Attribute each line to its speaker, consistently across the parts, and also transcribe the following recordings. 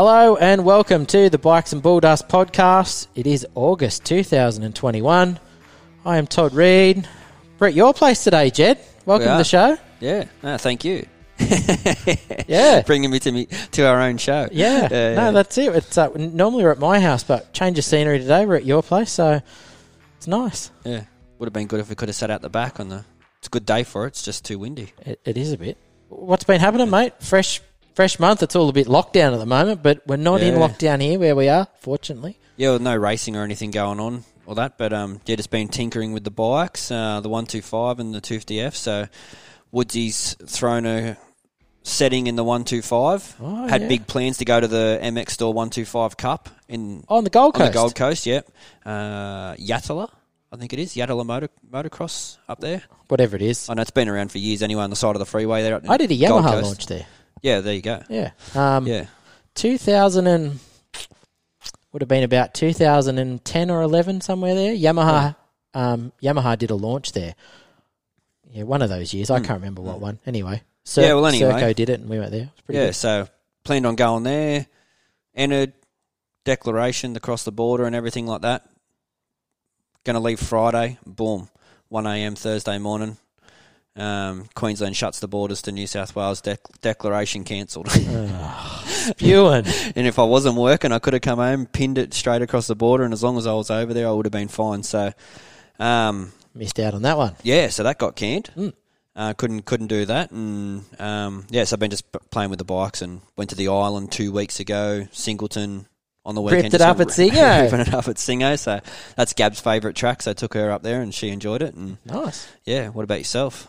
Speaker 1: Hello and welcome to the Bikes and Bulldust podcast. It is August 2021. I am Todd Reed. We're at your place today, Jed. Welcome
Speaker 2: We
Speaker 1: to the show.
Speaker 2: Yeah, no, thank you.
Speaker 1: Yeah.
Speaker 2: bringing me to me to our own show.
Speaker 1: Yeah, no, that's it. It's uh, normally we're at my house, but change of scenery today. We're at your place, so it's nice.
Speaker 2: yeah. Would have been good if we could have sat out the back on the. It's a good day for it. It's just too windy.
Speaker 1: It, it is a bit. What's been happening, mate? Fresh, fresh month. It's all a bit lockdown at the moment, but we're not in lockdown here where we are, fortunately.
Speaker 2: Yeah, well, no racing or anything going on or that, but um, yeah, just been tinkering with the bikes, uh, the one two five and the two fifty F. So Woodsy's thrown a setting in the one two five.
Speaker 1: Oh,
Speaker 2: Had
Speaker 1: yeah.
Speaker 2: big plans to go to the MX Store one two five Cup in
Speaker 1: Oh, on the Gold
Speaker 2: on
Speaker 1: Coast.
Speaker 2: the Gold Coast. Yep, uh, Yatala, I think it is Yatala Motor Motocross up there.
Speaker 1: Whatever it is.
Speaker 2: I know it's been around for years anyway on the side of the freeway there.
Speaker 1: I did a Yamaha launch there.
Speaker 2: Yeah, there you go.
Speaker 1: Yeah. Um,
Speaker 2: Yeah.
Speaker 1: 2000 and would have been about 2010 or 11 somewhere there. Yamaha um, Yamaha did a launch there. Yeah, one of those years. I can't remember what one. Anyway, Cir-
Speaker 2: Hmm. Yeah, well, anyway.
Speaker 1: Serco did it, and we went there. It was pretty
Speaker 2: Yeah,
Speaker 1: good.
Speaker 2: so planned on going there, entered declaration across the border and everything like that. Going to leave Friday. Boom, one a.m. Thursday morning. Um, Queensland shuts the borders to New South Wales. Dec- declaration cancelled.
Speaker 1: Spewing.
Speaker 2: and if I wasn't working, I could have come home, pinned it straight across the border, and as long as I was over there, I would have been fine. So, um,
Speaker 1: Missed out on that one.
Speaker 2: yeah, so that got canned.
Speaker 1: Mm.
Speaker 2: Uh, couldn't couldn't do that, and um, yeah, so I've been just p- playing with the bikes and went to the island two weeks ago, Singleton on the
Speaker 1: Ripped
Speaker 2: weekend.
Speaker 1: it up at Singo.
Speaker 2: ripping it up at Singo. So that's Gab's favourite track. So I took her up there and she enjoyed it. And
Speaker 1: Nice.
Speaker 2: yeah, what about yourself?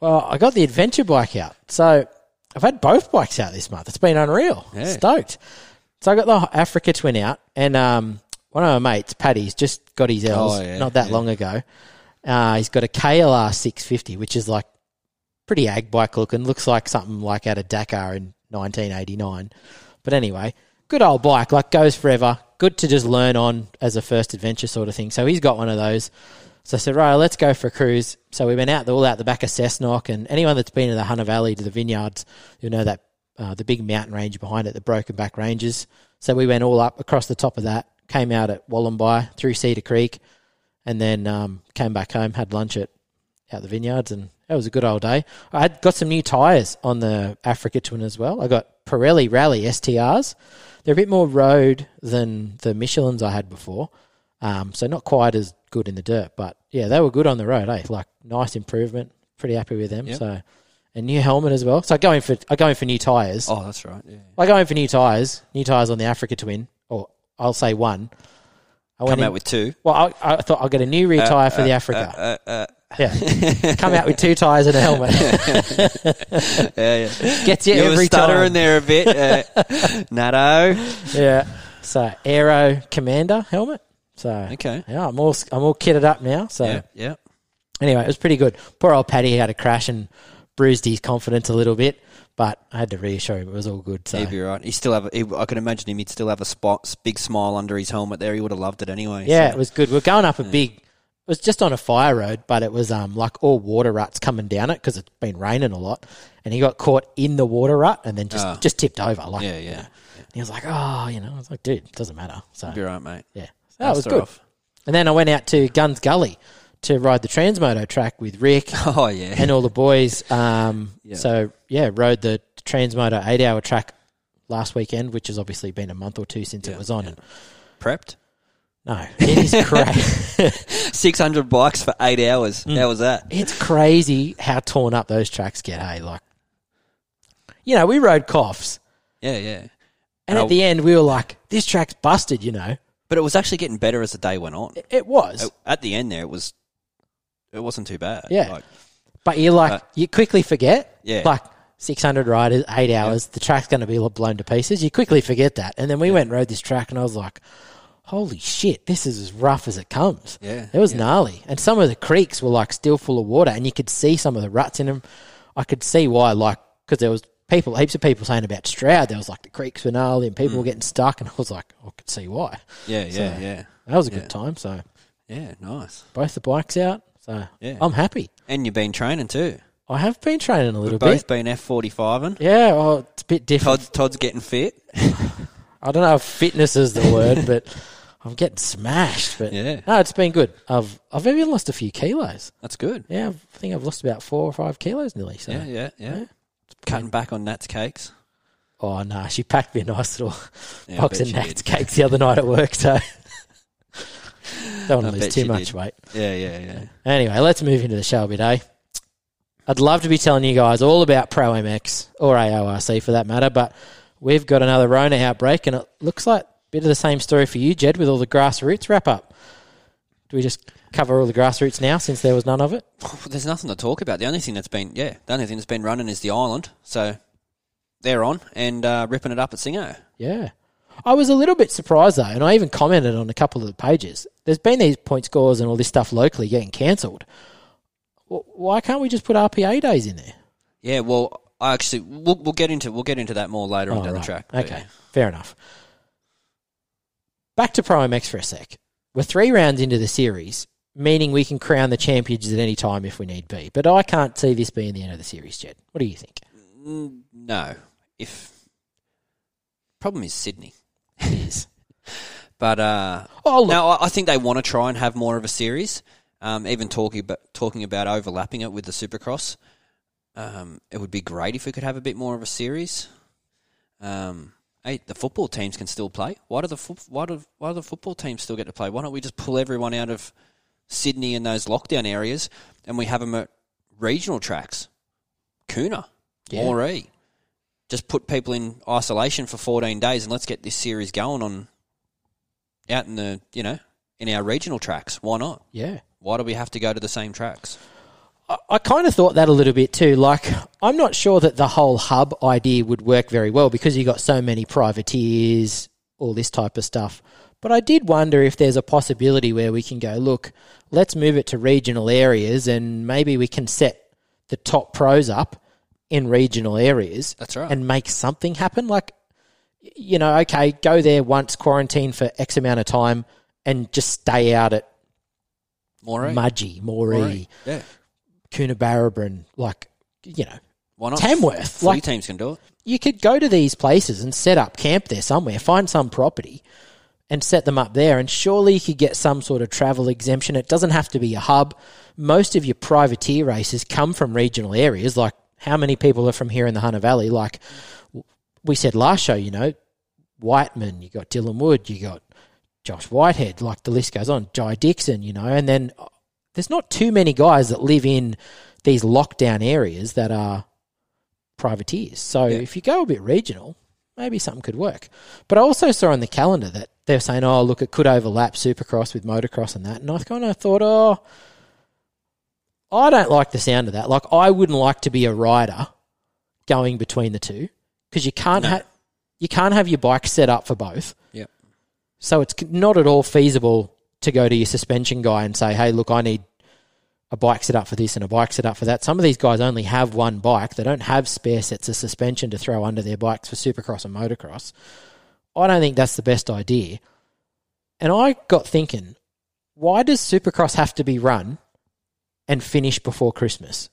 Speaker 1: Well, I got the adventure bike out. So I've had both bikes out this month. It's been unreal.
Speaker 2: Yeah.
Speaker 1: Stoked. So I got the Africa Twin out, and um, one of my mates, Paddy's, just got his L's
Speaker 2: Oh, yeah,
Speaker 1: not that
Speaker 2: yeah.
Speaker 1: long ago. Uh, he's got a KLR 650, which is like pretty ag bike looking. Looks like something like out of Dakar in 1989. But anyway, good old bike, like goes forever. Good to just learn on as a first adventure sort of thing. So he's got one of those. So I said, right, let's go for a cruise. So we went out, all out the back of Cessnock, and anyone that's been to the Hunter Valley to the vineyards, you'll know that uh, the big mountain range behind it, the Broken Back Ranges. So we went all up across the top of that, came out at Wollombi through Cedar Creek, and then um, came back home, had lunch at out the vineyards, and that was a good old day. I had got some new tyres on the Africa Twin as well. I got Pirelli Rally STRs. They're a bit more road than the Michelins I had before, um, so not quite as good in the dirt. But yeah, they were good on the road. Eh? Like nice improvement. Pretty happy with them.
Speaker 2: Yep.
Speaker 1: So a new helmet as well. So I go in for I go in for new tyres.
Speaker 2: Oh, that's right. Yeah.
Speaker 1: I go in for new tyres. New tyres on the Africa Twin, or I'll say one. I
Speaker 2: Come
Speaker 1: in-
Speaker 2: out with two.
Speaker 1: well, I, I thought I'll get a new rear tyre for the Africa.
Speaker 2: Uh, uh,
Speaker 1: yeah, come out with two tyres and a helmet.
Speaker 2: yeah, yeah.
Speaker 1: Gets you,
Speaker 2: You
Speaker 1: every
Speaker 2: stuttering
Speaker 1: time.
Speaker 2: there a bit, uh, Natto.
Speaker 1: Yeah. So Airoh Commander helmet. So
Speaker 2: Okay.
Speaker 1: yeah, I'm all I'm all kitted up now. So
Speaker 2: Yeah, yeah.
Speaker 1: anyway, it was pretty good. Poor old Paddy had a crash and bruised his confidence a little bit, but I had to reassure him it was all good. So
Speaker 2: He'd be right. He still have. He, I can imagine him. He'd still have a spot, big smile under his helmet. There, he would have loved it anyway.
Speaker 1: yeah,
Speaker 2: so-
Speaker 1: it was good. We are going up a big. It was just on a fire road, but it was um like all water ruts coming down it because it's been raining a lot, and he got caught in the water rut and then just
Speaker 2: Ah.
Speaker 1: just tipped over. Like
Speaker 2: Yeah,
Speaker 1: you
Speaker 2: yeah.
Speaker 1: know. he was like, oh, you know, I was like, dude, it doesn't matter. So
Speaker 2: Be right, mate.
Speaker 1: yeah, that was good.
Speaker 2: off.
Speaker 1: And then I went out to Guns Gully to ride the Transmoto track with Rick
Speaker 2: Oh yeah.
Speaker 1: and all the boys. Um,
Speaker 2: Yeah.
Speaker 1: So yeah, rode the Transmoto eight-hour track last weekend, which has obviously been a month or two since
Speaker 2: Yeah,
Speaker 1: it was on.
Speaker 2: yeah.
Speaker 1: And
Speaker 2: Prepped.
Speaker 1: no, it is crazy.
Speaker 2: Six hundred bikes for eight hours.
Speaker 1: Mm.
Speaker 2: How was that?
Speaker 1: it's crazy how torn up those tracks get. Hey, like, you know, we rode coughs,
Speaker 2: Yeah, yeah.
Speaker 1: and
Speaker 2: Oh.
Speaker 1: at the end we were like, "This track's busted," you know.
Speaker 2: But it was actually getting better as the day went on.
Speaker 1: It, it was,
Speaker 2: At the end, there it was. It wasn't too bad.
Speaker 1: Yeah.
Speaker 2: Like,
Speaker 1: but you like
Speaker 2: Uh,
Speaker 1: you quickly forget.
Speaker 2: Yeah.
Speaker 1: like. 600 riders, eight hours. The track's going to be blown to pieces. You quickly forget that. And then we went and rode this track, and I was like, holy shit, this is as rough as it comes.
Speaker 2: Yeah,
Speaker 1: It was
Speaker 2: yeah.
Speaker 1: gnarly. And some of the creeks were like still full of water, and you could see some of the ruts in them. I could see why, like, because there was people, heaps of people saying about Stroud, there was like the creeks gnarly and
Speaker 2: Mm.
Speaker 1: people were getting stuck, and I was like, I could see why.
Speaker 2: yeah,
Speaker 1: So-
Speaker 2: yeah, yeah,
Speaker 1: That was a
Speaker 2: Yeah.
Speaker 1: good time. So
Speaker 2: yeah. Nice.
Speaker 1: both the bikes out. So
Speaker 2: Yeah.
Speaker 1: I'm happy.
Speaker 2: And you've been training too.
Speaker 1: I have been training a little
Speaker 2: Both
Speaker 1: bit.
Speaker 2: Both been F forty five and
Speaker 1: Yeah, well, it's a bit different.
Speaker 2: Todd, Todd's getting fit.
Speaker 1: I don't know if fitness is the word, but I'm getting smashed. But
Speaker 2: Yeah.
Speaker 1: no, it's been good. I've I've even lost a few kilos.
Speaker 2: That's good.
Speaker 1: Yeah, I think I've lost about four or five kilos nearly. So.
Speaker 2: Yeah, yeah, yeah.
Speaker 1: Yeah.
Speaker 2: Cutting back on Nat's cakes.
Speaker 1: Oh no, she packed me a nice little
Speaker 2: Yeah,
Speaker 1: box of Nats
Speaker 2: did.
Speaker 1: cakes the other night at work. So don't want to lose too much
Speaker 2: did.
Speaker 1: weight.
Speaker 2: Yeah, yeah, yeah.
Speaker 1: Anyway, let's move into the show a bit, eh? I'd love to be telling you guys all about Pro MX or AORC for that matter, but we've got another Rona outbreak, and it looks like a bit of the same story for you, Jed, with all the grassroots wrap up. Do we just cover all the grassroots now since there was none of it?
Speaker 2: There's nothing to talk about. The only thing that's been, yeah, the only thing that's been running is the island. So they're on and uh, ripping it up at Singo.
Speaker 1: Yeah. I was a little bit surprised though, and I even commented on a couple of the pages. There's been these point scores and all this stuff locally getting cancelled. Wh- Why can't we just put RPA days in there?
Speaker 2: Yeah, well, I actually, we'll, we'll get into we'll get into that more later on
Speaker 1: Oh,
Speaker 2: down
Speaker 1: right.
Speaker 2: the track.
Speaker 1: Okay,
Speaker 2: yeah.
Speaker 1: fair enough. Back to Pro MX for a sec. We're three rounds into the series, meaning we can crown the champions at any time if we need be. But I can't see this being the end of the series, Jed. What do you think?
Speaker 2: Mm, No, if problem is Sydney,
Speaker 1: It is.
Speaker 2: but uh,
Speaker 1: Oh, look,
Speaker 2: no, I I think they want to try and have more of a series. Um, even talking about talking about overlapping it with the Supercross, um, it would be great if we could have a bit more of a series. Um, hey, the football teams can still play. Why do the fo- why do why do the football teams still get to play? Why don't we just pull everyone out of Sydney and those lockdown areas, and we have them at regional tracks, Kuna,
Speaker 1: Yeah.
Speaker 2: Moree. Just put people in isolation for 14 days, and let's get this series going on out in the you know in our regional tracks. Why not?
Speaker 1: yeah.
Speaker 2: Why do we have to go to the same tracks?
Speaker 1: I, kind of thought that a little bit too. Like, I'm not sure that the whole hub idea would work very well because you got so many privateers, all this type of stuff. But I did wonder if there's a possibility where we can go, look, let's move it to regional areas and maybe we can set the top pros up in regional areas
Speaker 2: That's right.
Speaker 1: and make something happen. Like, you know, okay, go there once, quarantine for X amount of time, and just stay out at
Speaker 2: Moree,
Speaker 1: Mudgee, Moree,
Speaker 2: Moree. yeah.
Speaker 1: Coonabarabran, like, you know,
Speaker 2: Why not?
Speaker 1: Tamworth.
Speaker 2: Footy
Speaker 1: Like,
Speaker 2: teams can do it.
Speaker 1: you could go to these places and set up camp there somewhere, find some property and set them up there. And surely you could get some sort of travel exemption. It doesn't have to be a hub. Most of your privateer races come from regional areas. Like, how many people are from here in the Hunter Valley? Like we said last show, you know, Whiteman, you got Dylan Wood, you got Josh Whitehead, like the list goes on, Jai Dixon, you know, and then there's not too many guys that live in these lockdown areas that are privateers. So
Speaker 2: Yeah.
Speaker 1: if you go a bit regional, maybe something could work. But I also saw on the calendar that they're saying, oh, look, it could overlap supercross with motocross and that. And I kind of thought, oh, I don't like the sound of that. Like, I wouldn't like to be a rider going between the two because you can't
Speaker 2: No.
Speaker 1: have you can't have your bike set up for both.
Speaker 2: Yep.
Speaker 1: So it's not at all feasible to go to your suspension guy and say, "Hey, look, I need a bike set up for this and a bike set up for that." Some of these guys only have one bike; they don't have spare sets of suspension to throw under their bikes for supercross and motocross. I don't think that's the best idea. And I got thinking, why does supercross have to be run and finish before Christmas?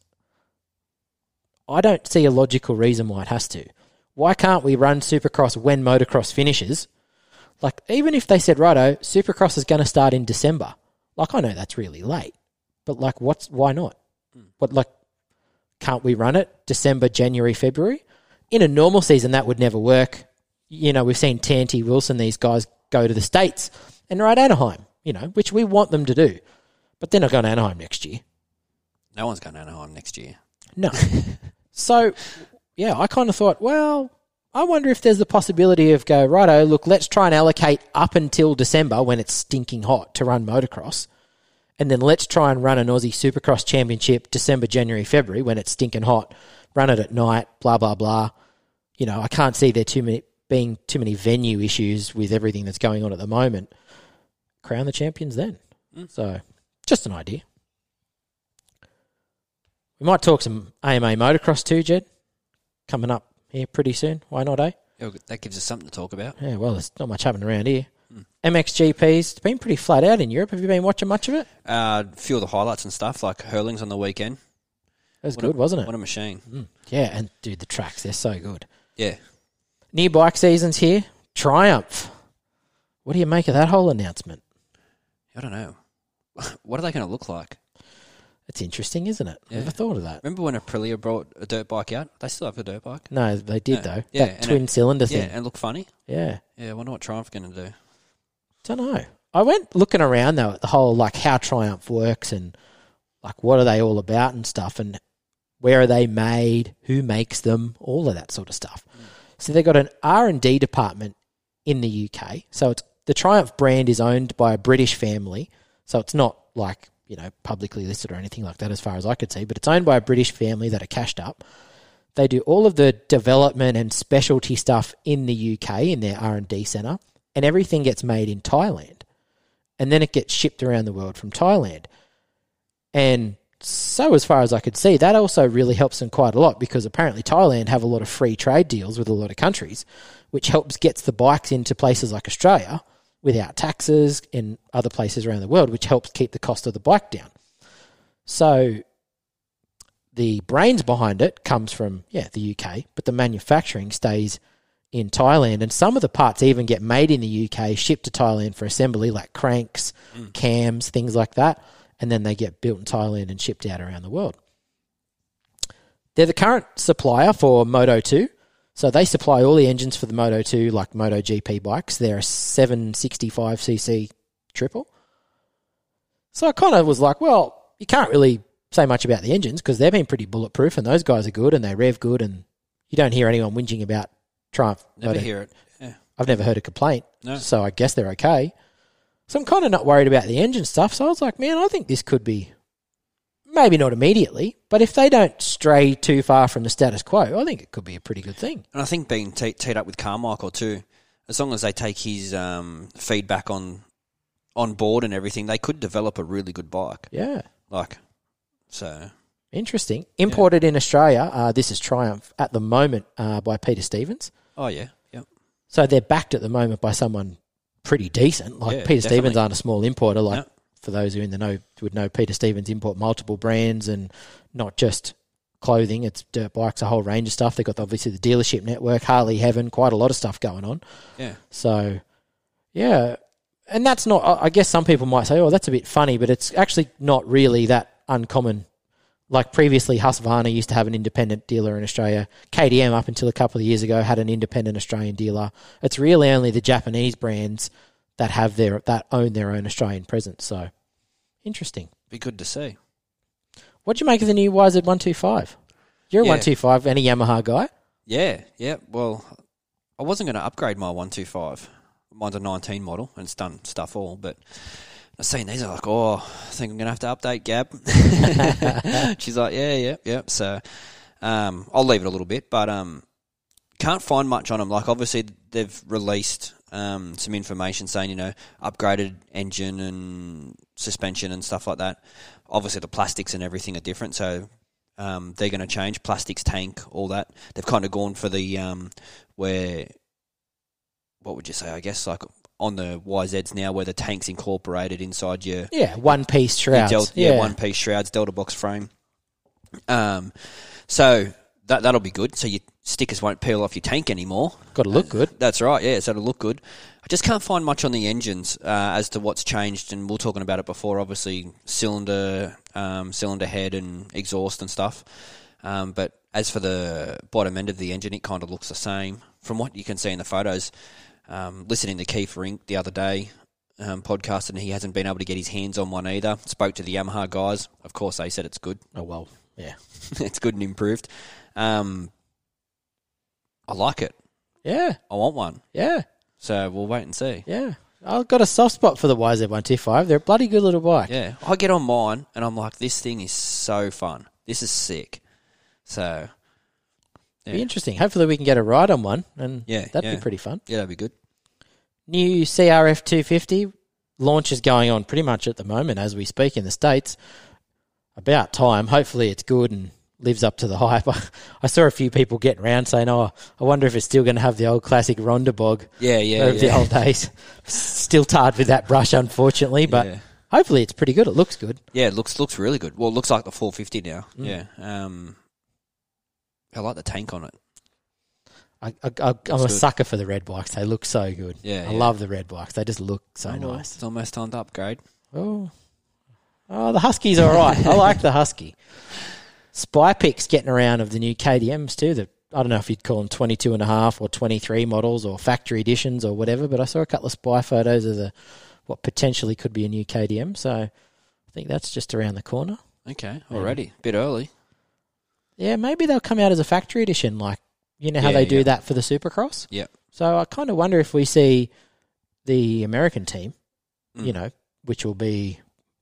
Speaker 1: I don't see a logical reason why it has to. Why can't we run supercross when motocross finishes? Like, even if they said, righto, supercross is going to start in December. Like, I know that's really late, but like, what's, why not? Hmm. What, like, can't we run it December, January, February? In a normal season, that would never work. You know, we've seen Tanti Wilson, these guys go to the States and ride Anaheim, you know, which we want them to do. But they're not going to Anaheim next year.
Speaker 2: No one's going to Anaheim next year.
Speaker 1: No. so, yeah, I kind of thought, well, I wonder if there's the possibility of go, righto, look, let's try and allocate up until December when it's stinking hot to run motocross. And then let's try and run an Aussie Supercross Championship December, January, February when it's stinking hot. Run it at night, blah, blah, blah. You know, I can't see there too many being too many venue issues with everything that's going on at the moment. Crown the champions then. Mm. So, just an idea. We might talk some AMA motocross too, Jed. Coming up here pretty soon. Why not, eh?
Speaker 2: Yeah, That gives us something to talk about.
Speaker 1: Yeah, well, there's not much happening around here. MXGPs, it's been pretty flat out in Europe. Have you been watching much of it?
Speaker 2: Uh, a few of the highlights and stuff, like Herlings on the weekend.
Speaker 1: It was
Speaker 2: What a-
Speaker 1: good, wasn't it?
Speaker 2: What a machine.
Speaker 1: Mm. Yeah, and dude, the tracks, they're so good.
Speaker 2: Yeah.
Speaker 1: New bike seasons here. Triumph. What do you make of that whole announcement?
Speaker 2: I don't know. what are they going to look like?
Speaker 1: It's interesting, isn't it?
Speaker 2: Yeah.
Speaker 1: Never thought of that.
Speaker 2: Remember when Aprilia brought a dirt bike out? They still have a dirt bike.
Speaker 1: No, they did
Speaker 2: Yeah.
Speaker 1: though.
Speaker 2: Yeah,
Speaker 1: that
Speaker 2: and
Speaker 1: twin cylinder
Speaker 2: Yeah,
Speaker 1: thing.
Speaker 2: and look funny.
Speaker 1: Yeah.
Speaker 2: Yeah, I wonder what Triumph going to do.
Speaker 1: Don't know. I went looking around though at the whole like how Triumph works and like what are they all about and stuff and where are they made, who makes them, all of that sort of stuff. So they've got an R and D department in the UK. So it's the Triumph brand is owned by a British family. So it's not like, you know, publicly listed or anything like that as far as I could see, but it's owned by a British family that are cashed up. They do all of the development and specialty stuff in the UK in their R&D center and everything gets made in Thailand. And then it gets shipped around the world from Thailand. And so as far as I could see, that also really helps them quite a lot because apparently Thailand have a lot of free trade deals with a lot of countries, which helps gets the bikes into places like Australia without taxes in other places around the world, which helps keep the cost of the bike down. So the brains behind it comes from yeah the UK, but the manufacturing stays in Thailand, and some of the parts even get made in the UK, shipped to Thailand for assembly, like cranks, hmm. cams, things like that, and then they get built in Thailand and shipped out around the world. They're the current supplier for Moto 2. So they supply all the engines for the Moto 2, like Moto GP bikes. They're a 765cc triple. So I kind of was like, well, you can't really say much about the engines because they've been pretty bulletproof and those guys are good and they rev good and you don't hear anyone whinging about Triumph.
Speaker 2: Never
Speaker 1: Moto-
Speaker 2: hear it. Yeah.
Speaker 1: I've never heard a complaint.
Speaker 2: No.
Speaker 1: So I guess they're okay. So I'm kind of not worried about the engine stuff. So I was like, man, I think this could be maybe not immediately, but if they don't stray too far from the status quo, I think it could be a pretty good thing.
Speaker 2: And I think being te- teed up with Carmichael too, as long as they take his um, feedback on on board and everything, they could develop a really good bike.
Speaker 1: Yeah.
Speaker 2: Like, so
Speaker 1: Interesting. Imported in Australia, uh, this is Triumph at the moment uh, by Peter Stevens.
Speaker 2: oh yeah, yep.
Speaker 1: So they're backed at the moment by someone pretty decent. Like
Speaker 2: Yeah,
Speaker 1: Peter Stevens aren't a small importer. Like
Speaker 2: No.
Speaker 1: For those who in the know would know, Peter Stevens import multiple brands and not just clothing. It's dirt bikes, a whole range of stuff. They've got obviously the dealership network, Harley Heaven, quite a lot of stuff going on.
Speaker 2: Yeah.
Speaker 1: So yeah, and that's not. I I guess some people might say, "Oh, that's a bit funny," but it's actually not really that uncommon. Like previously, Husqvarna used to have an independent dealer in Australia. KTM, up until a couple of years ago, had an independent Australian dealer. It's really only the Japanese brands that have their that own their own Australian presence. So interesting.
Speaker 2: Be good to see.
Speaker 1: What do you make of the new YZ125? You're a
Speaker 2: Yeah.
Speaker 1: 125 and a Yamaha guy.
Speaker 2: Yeah, yeah. Well, I wasn't going to upgrade my one two five. Mine's a nineteen model and it's done stuff all, but I've seen these. I'm like, oh, I think I'm going to have to update Gab. She's like, yeah, yeah, yeah. So um, I'll leave it a little bit, but um, can't find much on them. Like obviously they've released um, some information saying you know upgraded engine and suspension and stuff like that. Obviously the plastics and everything are different, so um, they're going to change plastics, tank, all that. They've kind of gone for the um, where what would you say? I guess like on the YZs now, where the tank's incorporated inside your
Speaker 1: Yeah, one piece shrouds.
Speaker 2: Del- yeah, one piece shrouds, Delta box frame. Um, so that that'll be good. So your stickers won't peel off your tank anymore.
Speaker 1: Got to look good.
Speaker 2: That's right. Yeah, so it'll look good. I just can't find much on the engines uh, as to what's changed, and we are talking about it before. Obviously, cylinder, um, cylinder head, and exhaust and stuff. Um, but as for the bottom end of the engine, it kind of looks the same from what you can see in the photos. Um, listening to Keith Rink the other day, um, podcast, and he hasn't been able to get his hands on one either. Spoke to the Yamaha guys. Of course, they said it's good.
Speaker 1: Oh well, yeah,
Speaker 2: it's good and improved. Um, I like it.
Speaker 1: yeah,
Speaker 2: I want one.
Speaker 1: yeah,
Speaker 2: So we'll wait and see.
Speaker 1: yeah. I've got a soft spot for the YZ125. They're a bloody good little bike.
Speaker 2: Yeah, I get on mine and I'm like, this thing is so fun. This is sick. So
Speaker 1: Be interesting. Hopefully, we can get a ride on one, and
Speaker 2: Yeah,
Speaker 1: that'd
Speaker 2: yeah.
Speaker 1: be pretty fun.
Speaker 2: yeah, that'd be good.
Speaker 1: New CRF 250 launch is going on pretty much at the moment as we speak in the states. About time. Hopefully, it's good and lives up to the hype. I saw a few people getting around saying, "Oh, I wonder if it's still going to have the old classic Rondabog
Speaker 2: Yeah, yeah,
Speaker 1: of the old days." Still tarred with that brush, unfortunately, but
Speaker 2: Yeah.
Speaker 1: hopefully, it's pretty good. It looks good.
Speaker 2: Yeah, it looks looks really good. Well, it looks like the 450 now.
Speaker 1: Mm.
Speaker 2: Yeah. Um, I like the tank on it.
Speaker 1: I, I, I, I'm a sucker for the red bikes. They look so good.
Speaker 2: Yeah,
Speaker 1: I
Speaker 2: yeah.
Speaker 1: love the red bikes. They just look so
Speaker 2: Oh,
Speaker 1: nice.
Speaker 2: It's almost time to upgrade.
Speaker 1: Oh, oh, the Husky's all right. I like the Husky. Spy pics getting around of the new KTMs too. That I don't know if you'd call them 22 and a half or 23 models or factory editions or whatever, but I saw a couple of spy photos of the what potentially could be a new KTM. So I think that's just around the corner.
Speaker 2: Okay, already. Bit early.
Speaker 1: Yeah, maybe they'll come out as a factory edition, like you know how
Speaker 2: Yeah,
Speaker 1: they do
Speaker 2: yeah.
Speaker 1: that for the Supercross.
Speaker 2: Yep.
Speaker 1: So I kind of wonder if we see the American team, you
Speaker 2: Mm.
Speaker 1: know, which will be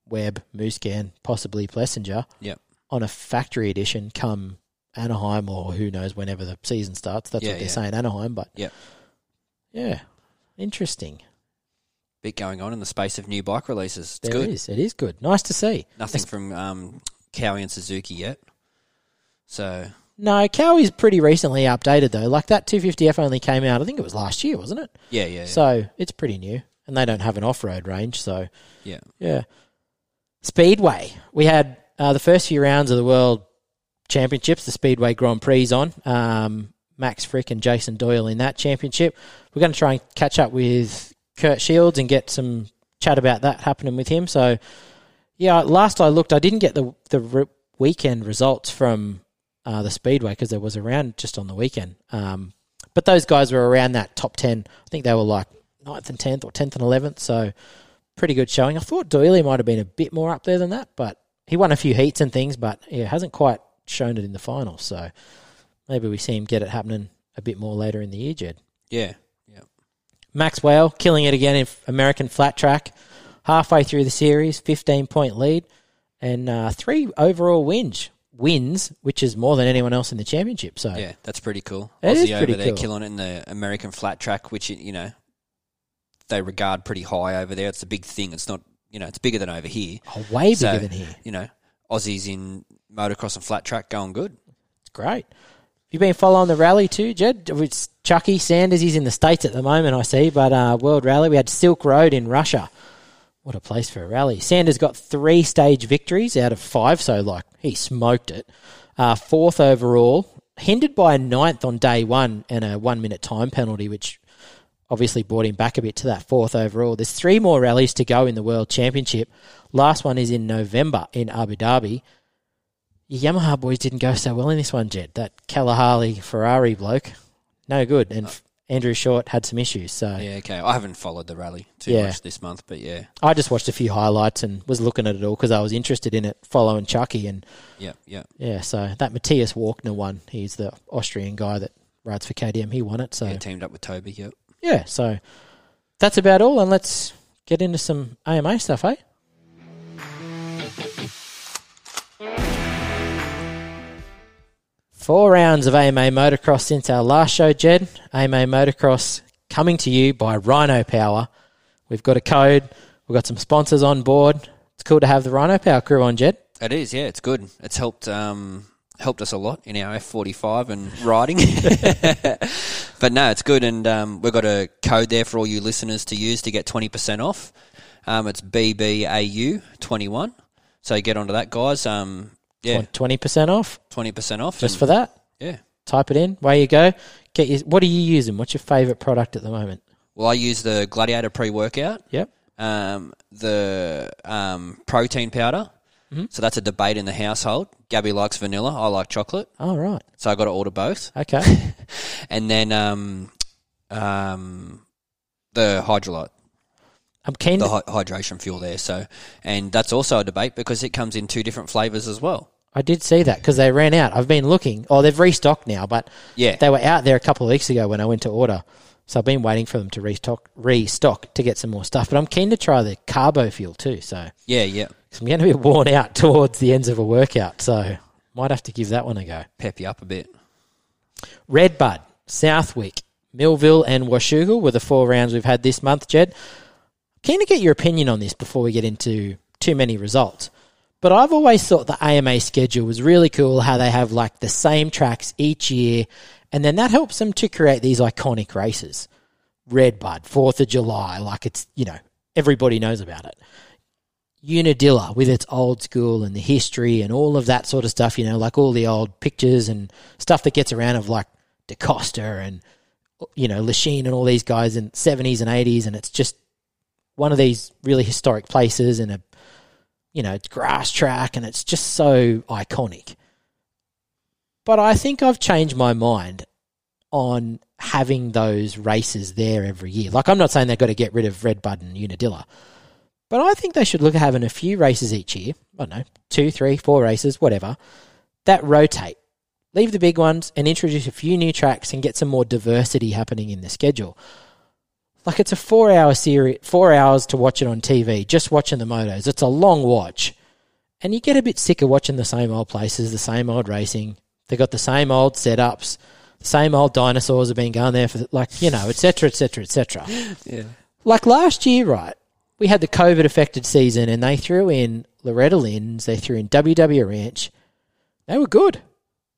Speaker 1: Webb, Musquin, possibly Plessinger,
Speaker 2: Yep.
Speaker 1: On a factory edition come Anaheim or who knows whenever the season starts. That's
Speaker 2: Yeah,
Speaker 1: what they're
Speaker 2: yeah.
Speaker 1: saying, Anaheim. But
Speaker 2: Yep.
Speaker 1: yeah, interesting.
Speaker 2: Bit going on in the space of new bike releases. It's
Speaker 1: There
Speaker 2: good.
Speaker 1: is. It is good. Nice to see.
Speaker 2: Nothing from um, Kawi and Suzuki yet. So
Speaker 1: No, Kawi's pretty recently updated though. Like that 250F only came out. I think it was last year, wasn't it?
Speaker 2: yeah, yeah, yeah.
Speaker 1: So it's pretty new, and they don't have an off-road range. So
Speaker 2: yeah.
Speaker 1: yeah, Speedway. We had uh, the first few rounds of the World Championships, the Speedway Grand Prix on. Um, Max Fricke and Jason Doyle in that championship. We're going to try and catch up with Kurt Shields and get some chat about that happening with him. So yeah, last I looked, I didn't get the the re- weekend results from uh, the Speedway because there was a round just on the weekend. Um, but those guys were around that top ten. I think they were like 9th and tenth or tenth and eleventh. So pretty good showing. I thought Doyle might have been a bit more up there than that, but he won a few heats and things, but yeah, hasn't quite shown it in the final. So maybe we see him get it happening a bit more later in the year, Jed.
Speaker 2: Yeah.
Speaker 1: Max Whale killing it again in American flat track. Halfway through the series, 15 point lead, and uh, three overall wins, wins, which is more than anyone else in the championship. So
Speaker 2: Yeah, that's pretty cool.
Speaker 1: It is
Speaker 2: Aussie
Speaker 1: pretty
Speaker 2: over there
Speaker 1: cool.
Speaker 2: killing it in the American flat track, which you know they regard pretty high over there. It's a big thing. It's not you know it's bigger than over here.
Speaker 1: oh, way bigger
Speaker 2: So-
Speaker 1: than here.
Speaker 2: You know, Aussies in motocross and flat track going good.
Speaker 1: It's great. You been following the rally too, Jed? It's Chucky Sanders. He's in the States at the moment, I see. But uh, World Rally, we had Silk Road in Russia. What a place for a rally. Sanders got three stage victories out of five, so like he smoked it. Uh, fourth overall, hindered by a ninth on day one and a one minute time penalty, which obviously brought him back a bit to that fourth overall. There's three more rallies to go in the World Championship. Last one is in November in Abu Dhabi. Your Yamaha boys didn't go so well in this one, Jed. That Kalahari Ferrari bloke, no good. And uh, Andrew Short had some issues. So
Speaker 2: Yeah, okay. I haven't followed the rally too
Speaker 1: Yeah.
Speaker 2: much this month, but yeah,
Speaker 1: I just watched a few highlights and was looking at it all because I was interested in it, following Chucky. And
Speaker 2: yeah, yeah.
Speaker 1: yeah, so that Matthias Walkner one, he's the Austrian guy that rides for KTM. He won it. So
Speaker 2: yeah teamed up with Toby. Yep.
Speaker 1: Yeah, so that's about all. And let's get into some AMA stuff, eh? Four rounds of AMA motocross since our last show, Jed. AMA motocross coming to you by Rhino Power. We've got a code. We've got some sponsors on board. It's cool to have the Rhino Power crew on, Jed.
Speaker 2: It is. Yeah, it's good. It's helped. Um, helped us a lot in our F forty five and riding. but no, it's good, and um, we've got a code there for all you listeners to use to get twenty percent off. Um, it's BBAU twenty one. So get onto that, guys. Um, yeah,
Speaker 1: Twenty percent off
Speaker 2: twenty percent off.
Speaker 1: just for that.
Speaker 2: Yeah.
Speaker 1: Type it in. Way you go. Get your, what are you using? What's your favourite product at the moment?
Speaker 2: Well, I use the Gladiator pre workout.
Speaker 1: Yep.
Speaker 2: um, the um, protein powder.
Speaker 1: Mm-hmm.
Speaker 2: So that's a debate in the household. Gabby likes vanilla. I like chocolate.
Speaker 1: Oh right.
Speaker 2: So I got to order both.
Speaker 1: Okay.
Speaker 2: And then um, um, the hydrolyte,
Speaker 1: I'm keen.
Speaker 2: the
Speaker 1: To,
Speaker 2: hy- hydration fuel there. So, and that's also a debate because it comes in two different flavors as well.
Speaker 1: I did see that because they ran out. I've been looking. Oh, they've restocked now, but
Speaker 2: Yeah.
Speaker 1: they were out there a couple of weeks ago when I went to order. So I've been waiting for them to restock, restock to get some more stuff. But I'm keen to try the carbo fuel too. So
Speaker 2: Yeah, yeah.
Speaker 1: I'm going to be worn out towards the ends of a workout. So might have to give that one a go.
Speaker 2: Pep you up a bit.
Speaker 1: Redbud, Southwick, Millville, and Washougal were the four rounds we've had this month, Jed. Keen to get your opinion on this before we get into too many results. But I've always thought the AMA schedule was really cool, how they have like the same tracks each year, and then that helps them to create these iconic races. Redbud, 4th of July, like it's, you know, everybody knows about it. Unadilla with its old school and the history and all of that sort of stuff, you know, like all the old pictures and stuff that gets around of like DeCoster and you know, Lachine and all these guys in 70s and 80s, and it's just one of these really historic places and a, you know, it's grass track, and it's just so iconic. But I think I've changed my mind on having those races there every year. Like, I'm not saying they've got to get rid of Red Redbud and Unadilla, but I think they should look at having a few races each year. I don't know, two, three, four races, whatever, that rotate. Leave the big ones and introduce a few new tracks and get some more diversity happening in the schedule. Like it's a four hour series, four hours to watch it on TV, just watching the motos. It's a long watch. And you get a bit sick of watching the same old places, the same old racing. They got the same old setups, the same old dinosaurs have been going there for like, you know, etc., etc., etc.
Speaker 2: Yeah.
Speaker 1: Like last year, right? We had the COVID affected season and they threw in Loretta Lynn's, they threw in WW Ranch. They were good.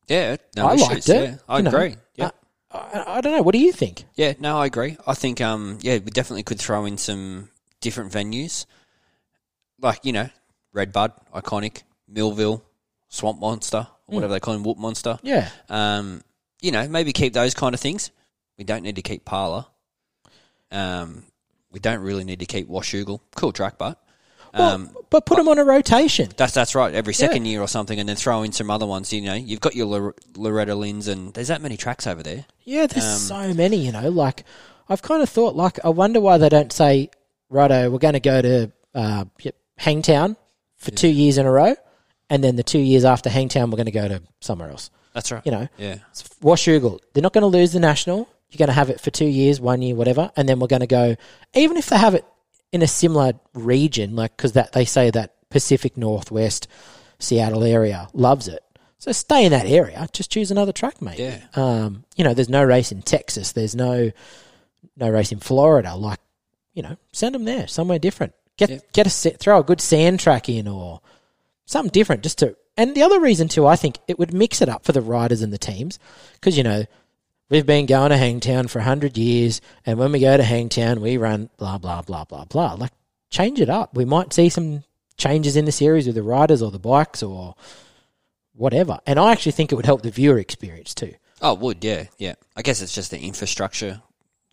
Speaker 2: Yeah, no
Speaker 1: I
Speaker 2: issues,
Speaker 1: liked it,
Speaker 2: Yeah, I
Speaker 1: you know.
Speaker 2: agree. Yeah,
Speaker 1: I, I don't know. What do you think?
Speaker 2: yeah, no, I agree. I think, um, yeah, we definitely could throw in some different venues, like you know, Redbud, iconic, Millville, Swamp Monster, whatever they call him, Whoop Monster.
Speaker 1: Yeah.
Speaker 2: Um, you know, maybe keep those kind of things. We don't need to keep Pala. Um, we don't really need to keep Washougal. Cool track, but
Speaker 1: Well,
Speaker 2: um,
Speaker 1: but put them on a rotation.
Speaker 2: that's that's right. Every second year or something, and then throw in some other ones. You know, you've got your Lor- Loretta Lynn's, and there's that many tracks over there.
Speaker 1: Yeah, there's
Speaker 2: Um,
Speaker 1: so many, you know. Like, I've kind of thought, like, I wonder why they don't say, righto, we're going to go to uh, Hangtown for two years in a row, and then the two years after Hangtown, we're going to go to somewhere else.
Speaker 2: That's right.
Speaker 1: You know,
Speaker 2: Yeah,
Speaker 1: It's Washougal, they're not going to lose the national. You're going to have it for two years, one year, whatever, and then we're going to go. Even if they have it in a similar region, like because that they say that Pacific Northwest, Seattle area loves it. So stay in that area. Just choose another track, mate.
Speaker 2: Yeah.
Speaker 1: Um, you know, there's no race in Texas. There's no no race in Florida. Like, you know, send them there, somewhere different. Get
Speaker 2: Yeah.
Speaker 1: get a set, throw a good sand track in or something different, just to. And the other reason too, I think it would mix it up for the riders and the teams because you know we've been going to Hangtown for hundred years, and when we go to Hangtown, we run blah blah blah blah blah. Like, change it up. We might see some changes in the series with the riders or the bikes or whatever. And I actually think it would help the viewer experience too.
Speaker 2: Oh, it would yeah, yeah. I guess it's just the infrastructure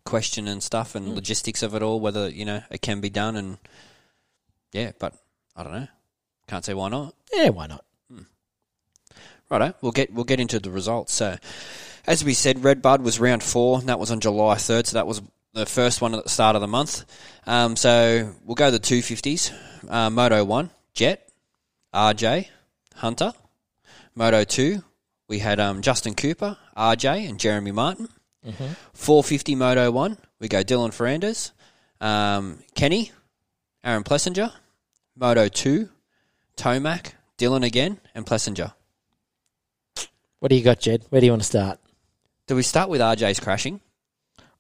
Speaker 2: question and stuff, and hmm. logistics of it all. Whether you know it can be done, and yeah, but I don't know. Can't say why not.
Speaker 1: Yeah, why not?
Speaker 2: Righto, we'll get we'll get into the results. So, as we said, Red Bud was round four, and that was on July third. So that was the first one at the start of the month. Um, so we'll go the two fifties. Uh, Moto one, Jett, RJ, Hunter. Moto two, we had um, Justin Cooper, RJ, and Jeremy Martin. Four fifty Moto one, we go Dylan Ferrandis, um, Kenny, Aaron Plessinger. Moto two, Tomac, Dylan again, and Plessinger.
Speaker 1: What do you got, Jed? Where do you want to start?
Speaker 2: Do we start with RJ's crashing?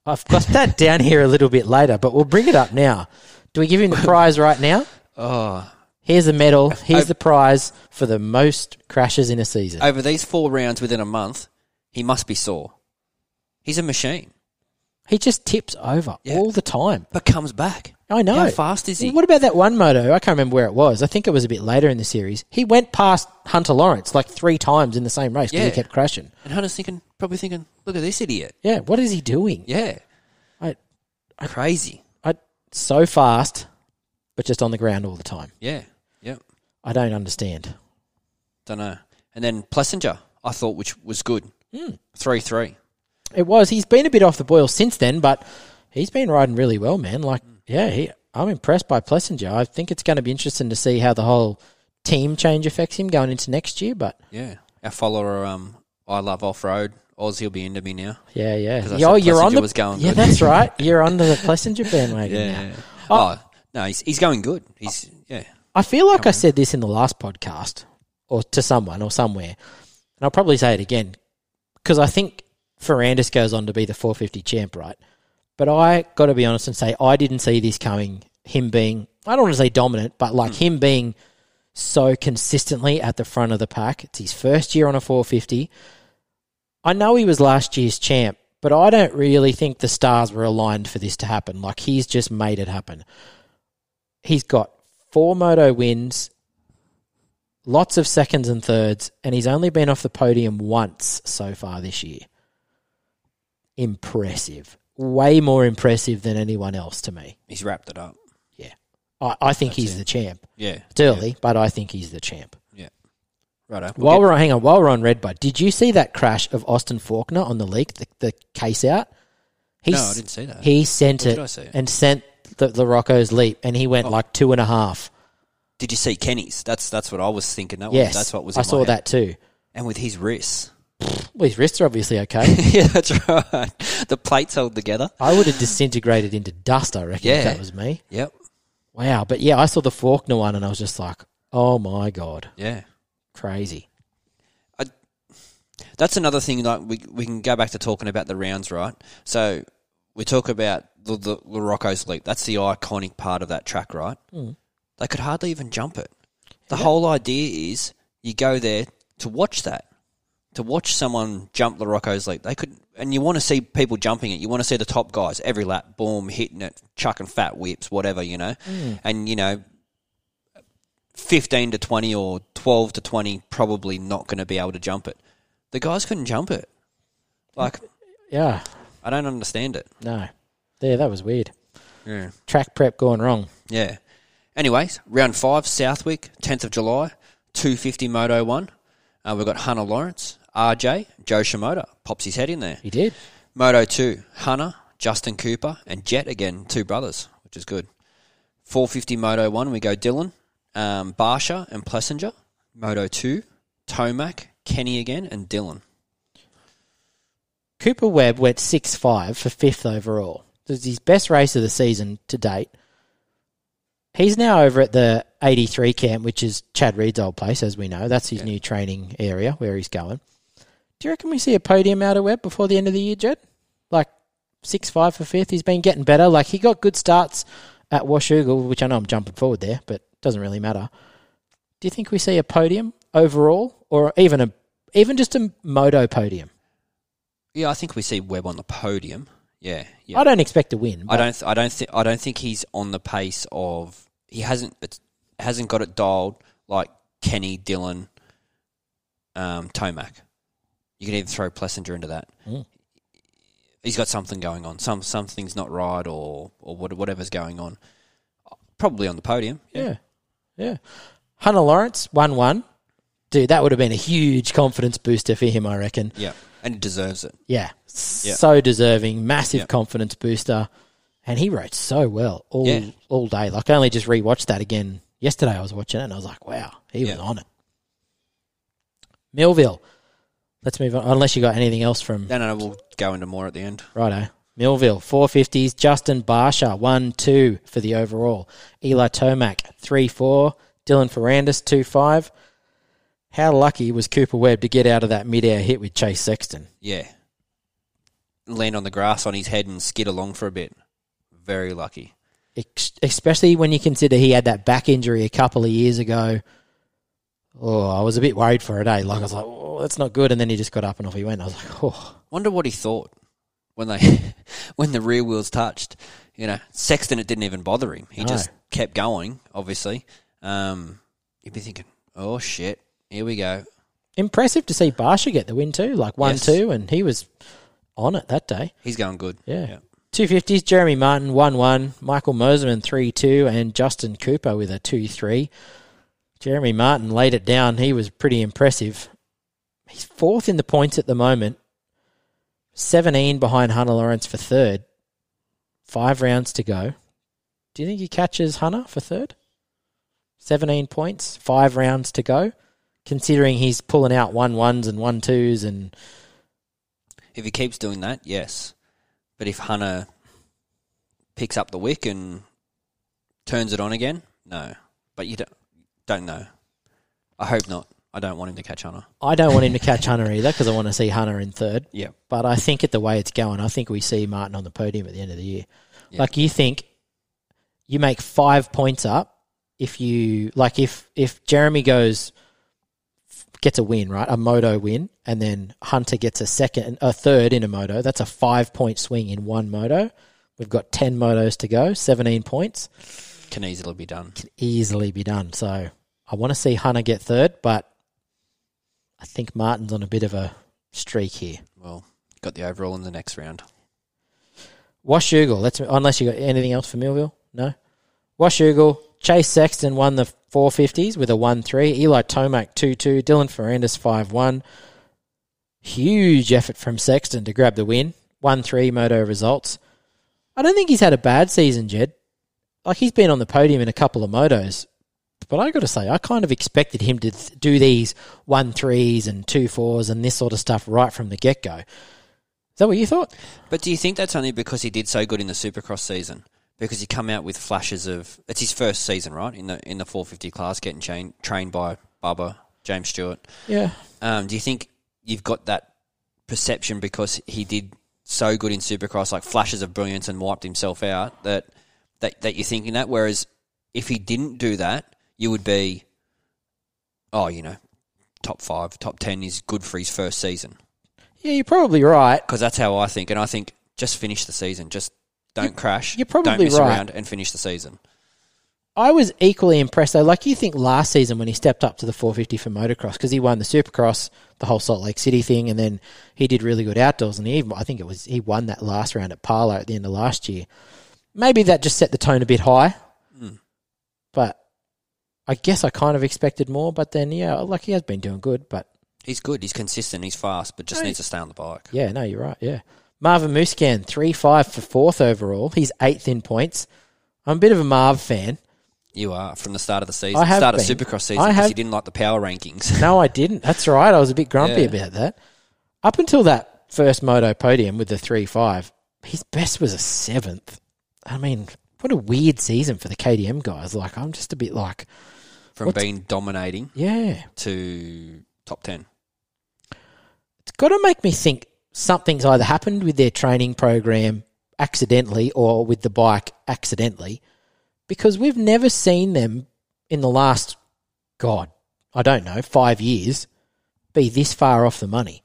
Speaker 1: I've got that down here a little bit later, but we'll bring it up now. Do we give him the prize right now?
Speaker 2: Oh,
Speaker 1: Here's the medal. Here's the prize for the most crashes in a season.
Speaker 2: over these four rounds within a month, he must be sore. He's a machine,
Speaker 1: he just tips over
Speaker 2: Yeah.
Speaker 1: all the time.
Speaker 2: but comes back.
Speaker 1: I know.
Speaker 2: How fast is he?
Speaker 1: What about that one moto? I can't remember where it was. I think it was a bit later in the series. He went past Hunter Lawrence like three times in the same race because
Speaker 2: Yeah.
Speaker 1: he kept crashing.
Speaker 2: And Hunter's thinking, probably thinking, look at this idiot.
Speaker 1: Yeah, what is he doing?
Speaker 2: Yeah,
Speaker 1: I,
Speaker 2: crazy.
Speaker 1: I, so fast, but just on the ground all the time.
Speaker 2: Yeah, yeah.
Speaker 1: I don't understand.
Speaker 2: Don't know. And then Plessinger, I thought, which was good.
Speaker 1: Hmm.
Speaker 2: Three three.
Speaker 1: It was. He's been a bit off the boil since then, but he's been riding really well, man. Like, yeah, he, I'm impressed by Plessinger. I think it's going to be interesting to see how the whole team change affects him going into next year. But
Speaker 2: Yeah, our follower, um, I love off road. Oz, he'll be into me now.
Speaker 1: yeah, yeah.
Speaker 2: I
Speaker 1: Oh, you're on the
Speaker 2: was going
Speaker 1: yeah,
Speaker 2: good.
Speaker 1: that's right. You're on the Plessinger bandwagon now.
Speaker 2: Oh, no, he's he's going good. He's yeah.
Speaker 1: I feel like I said this in the last podcast or to someone or somewhere, and I'll probably say it again because I think Ferrandis goes on to be the 450 champ, right? But I got to be honest and say I didn't see this coming. Him being, I don't want to say dominant, but like hmm. him being so consistently at the front of the pack. It's his first year on a 450. I know he was last year's champ, but I don't really think the stars were aligned for this to happen. Like he's just made it happen. He's got four moto wins, lots of seconds and thirds, and he's only been off the podium once so far this year. Impressive. Way more impressive than anyone else to me.
Speaker 2: He's wrapped it up.
Speaker 1: Yeah. I, I think
Speaker 2: That's
Speaker 1: he's
Speaker 2: it.
Speaker 1: the champ.
Speaker 2: Yeah.
Speaker 1: It's early, but I think he's the champ.
Speaker 2: Righto.
Speaker 1: While we're on, hang on, while we're on red, Redbud, did you see that crash of Austin Forkner on the leak, the, the case out? He,
Speaker 2: no, I didn't see that.
Speaker 1: He sent it
Speaker 2: did I see it?
Speaker 1: and sent the, the Rocco's leap, and he went
Speaker 2: Oh.
Speaker 1: like two and a half.
Speaker 2: Did you see Kenny's? That's that's what I was thinking. That
Speaker 1: Yes,
Speaker 2: was, that's what was.
Speaker 1: I saw that too.
Speaker 2: And with his wrists.
Speaker 1: Well, his wrists are obviously okay.
Speaker 2: yeah, that's right. The plates held together.
Speaker 1: I would have disintegrated into dust. I reckon if that was me.
Speaker 2: Yep.
Speaker 1: Wow, but yeah, I saw the Forkner one, and I was just like, oh my god,
Speaker 2: Yeah.
Speaker 1: crazy.
Speaker 2: That's another thing. Like we we can go back to talking about the rounds, right? So we talk about the the, the Rocco's leap. That's the iconic part of that track, right?
Speaker 1: Mm.
Speaker 2: They could hardly even jump it. The
Speaker 1: Yeah.
Speaker 2: whole idea is you go there to watch that, to watch someone jump the Rocco's leap. They could, and you want to see people jumping it. You want to see the top guys every lap, boom, hitting it, chucking fat whips, whatever you know. And you know, fifteen to twenty or twelve to twenty, probably not going to be able to jump it. The guys couldn't jump it. Like
Speaker 1: Yeah,
Speaker 2: I don't understand it.
Speaker 1: no, yeah, that was weird.
Speaker 2: Yeah.
Speaker 1: Track prep going wrong.
Speaker 2: Yeah. Anyways, round five, Southwick, 10th of July, 250 Moto 1. Uh, we've got Hunter Lawrence, RJ, Jo Shimoda. Pops his head in there.
Speaker 1: He did.
Speaker 2: Moto 2, Hunter, Justin Cooper, and Jett again, two brothers, which is good. 450 Moto 1, we go Dylan, um, Barcia, and Plessinger. Moto 2, Tomac, Kenny again, and Dylan.
Speaker 1: Cooper Webb went six five for fifth overall. This is his best race of the season to date. He's now over at the 83 camp, which is Chad Reed's old place, as we know. That's his
Speaker 2: Yeah.
Speaker 1: new training area where he's going. Do you reckon we see a podium out of Webb before the end of the year, Jed? Like six five for fifth. He's been getting better. Like he got good starts at Washougal, which I know I'm jumping forward there, but doesn't really matter. Do you think we see a podium overall, or even a even just a moto podium?
Speaker 2: Yeah, I think we see Webb on the podium. Yeah, yeah.
Speaker 1: I don't expect to win.
Speaker 2: I don't. Th- I don't think. I don't think he's on the pace of. He hasn't. It's, hasn't got it dialed like Kenny, Dylan, um, Tomac. You can even throw Plessinger into that.
Speaker 1: Mm.
Speaker 2: He's got something going on. Some something's not right, or or what, whatever's going on. Probably on the podium.
Speaker 1: Yeah. Yeah. Hunter Lawrence, 1 1. Dude, that would have been a huge confidence booster for him, I reckon.
Speaker 2: yeah, and he deserves it.
Speaker 1: Yeah.
Speaker 2: Yeah.
Speaker 1: So deserving. Massive
Speaker 2: Yeah.
Speaker 1: confidence booster. And he rode so well all
Speaker 2: Yeah.
Speaker 1: all day. Like, I only just rewatched that again yesterday. I was watching it and I was like, wow, he was on it. Millville. Let's move on. Unless you got anything else from
Speaker 2: No, no, no. We'll go into more at the end.
Speaker 1: Righto. Millville, 450s. Justin Barcia, 1 2 for the overall. Eli Tomac, 3 4. Dylan Ferrandis, 2 5. How lucky was Cooper Webb to get out of that mid-air hit with Chase Sexton?
Speaker 2: Yeah, land on the grass on his head and skid along for a bit. Very lucky.
Speaker 1: Ex- Especially when you consider he had that back injury a couple of years ago. Oh, I was a bit worried for a day. Like, I was like, oh, that's not good. And then he just got up and off he went. I was like, oh.
Speaker 2: Wonder what he thought when they when the rear wheels touched. You know, Sexton it didn't even bother him. He
Speaker 1: No.
Speaker 2: just kept going. Obviously, um, you'd be thinking, "Oh shit, here we go."
Speaker 1: Impressive to see Barcia get the win too, like 1
Speaker 2: Yes.
Speaker 1: 2. And he was on it that day.
Speaker 2: He's going good.
Speaker 1: Yeah. 250s, Jeremy Martin 1 1, Michael Mosiman 3 2, and Justin Cooper with a 2 3. Jeremy Martin laid it down. He was pretty impressive. He's fourth in the points at the moment, 17 behind Hunter Lawrence for third. Five rounds to go. Do you think he catches Hunter for third? 17 points, five rounds to go. Considering he's pulling out one ones and one twos and
Speaker 2: If he keeps doing that, yes. But if Hunter picks up the wick and turns it on again, no. But you don't don't know. I hope not. I don't want him to catch Hunter.
Speaker 1: I don't want him to catch Hunter either because I want to see Hunter in third.
Speaker 2: Yeah.
Speaker 1: But I think at the way it's going, I think we see Martin on the podium at the end of the year.
Speaker 2: Yeah.
Speaker 1: Like you think you make five points up if you like if if Jeremy goes gets a win, right? A moto win, and then Hunter gets a second a third in a moto, that's a five point swing in one moto. We've got ten motos to go, seventeen points.
Speaker 2: Can easily be done.
Speaker 1: Can easily be done. So I want to see Hunter get third, but I think Martin's on a bit of a streak here.
Speaker 2: Well, got the overall in the next round.
Speaker 1: Washougal, let's unless you got anything else for Millville? No. Washougal, Chase Sexton won the 450s with a 1-3. Eli Tomac 2-2. Dylan Ferrandis 5-1. Huge effort from Sexton to grab the win. 1-3 moto results. I don't think he's had a bad season, Jed. Like he's been on the podium in a couple of motos. But I got to say, I kind of expected him to th- do these one threes and two fours and this sort of stuff right from the get go. Is that what you thought?
Speaker 2: But do you think that's only because he did so good in the Supercross season? Because he come out with flashes of it's his first season, right? In the in the 450 class, getting chain, trained by Bubba James Stewart.
Speaker 1: Yeah.
Speaker 2: Um, do you think you've got that perception because he did so good in Supercross, like flashes of brilliance, and wiped himself out? That that that you're thinking that. Whereas if he didn't do that, you would be, oh, you know, top five, top ten is good for his first season
Speaker 1: Yeah, you're probably right.
Speaker 2: because that's how I think. And I think just finish the season. Just don't crash.
Speaker 1: you're probably
Speaker 2: don't mess
Speaker 1: right.
Speaker 2: around and finish the season.
Speaker 1: I was equally impressed though. Like you think last season when he stepped up to the 450 for motocross because he won the Supercross, the whole Salt Lake City thing, and then he did really good outdoors. And he even, I think it was he won that last round at Pala at the end of last year. Maybe that just set the tone a bit high, I guess I kind of expected more. But then yeah, like he has been doing good. But
Speaker 2: He's good. He's consistent. He's fast, but just
Speaker 1: Hey.
Speaker 2: needs to stay on the bike.
Speaker 1: yeah, no, you're right. Yeah, Marvin Musquin three five for fourth overall. He's eighth in points. I'm a bit of a Marv fan.
Speaker 2: You are from the start of the season.
Speaker 1: I have
Speaker 2: start of. Supercross season
Speaker 1: I
Speaker 2: because
Speaker 1: have-
Speaker 2: you didn't like the power rankings.
Speaker 1: No, I didn't. That's right. I was a bit grumpy
Speaker 2: Yeah.
Speaker 1: about that. Up until that first moto podium with the three five, his best was a seventh. I mean, what a weird season for the KTM guys. Like, I'm just a bit like,
Speaker 2: from
Speaker 1: What's-
Speaker 2: being dominating
Speaker 1: yeah,
Speaker 2: to top 10.
Speaker 1: it's got to make me think something's either happened with their training program accidentally or with the bike accidentally, because we've never seen them in the last, God, I don't know, five years be this far off the money.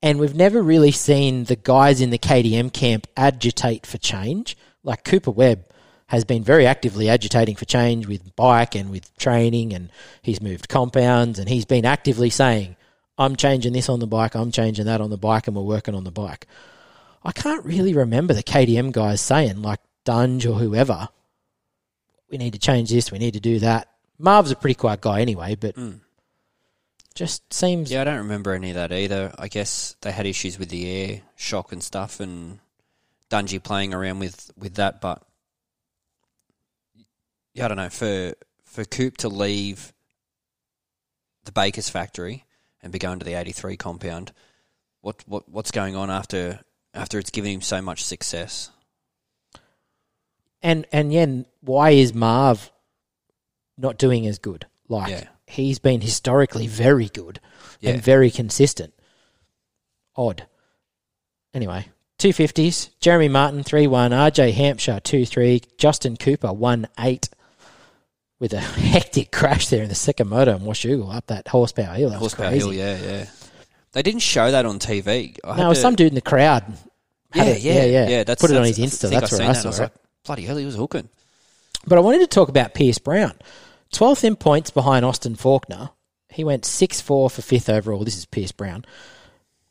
Speaker 1: And we've never really seen the guys in the KTM camp agitate for change. Like Cooper Webb has been very actively agitating for change with bike and with training, and he's moved compounds, and he's been actively saying, I'm changing this on the bike, I'm changing that on the bike, and we're working on the bike. I can't really remember the KTM guys saying, like Dungey or whoever, we need to change this, we need to do that. Marv's a pretty quiet guy anyway, but hmm. just seems
Speaker 2: Yeah, I don't remember any of that either. I guess they had issues with the air shock and stuff, and Dungey playing around with, with that. But I don't know for for Coop to leave the Baker's factory and be going to the eighty three compound. What what what's going on after after it's given him so much success?
Speaker 1: And and yeah, why is Marv not doing as good? Like
Speaker 2: Yeah.
Speaker 1: he's been historically very good
Speaker 2: Yeah.
Speaker 1: and very consistent. Odd. Anyway, two fifties. Jeremy Martin three one. RJ Hampshire two three. Justin Cooper one eight. With a hectic crash there in the second motor and Washougal up that horsepower hill. That was
Speaker 2: Horsepower
Speaker 1: crazy.
Speaker 2: Hill, yeah, yeah. They didn't show that on TV. I
Speaker 1: No, was
Speaker 2: to-
Speaker 1: some dude in the crowd.
Speaker 2: Yeah,
Speaker 1: it.
Speaker 2: yeah,
Speaker 1: yeah, yeah.
Speaker 2: yeah. That's
Speaker 1: Put it on his
Speaker 2: I
Speaker 1: Insta.
Speaker 2: think
Speaker 1: That's where I
Speaker 2: that.
Speaker 1: saw
Speaker 2: was
Speaker 1: it.
Speaker 2: like, bloody hell, he was hooking.
Speaker 1: But I wanted to talk about Pierce Brown. 12th in points behind Austin Forkner. He went 6 4 for fifth overall. This is Pierce Brown.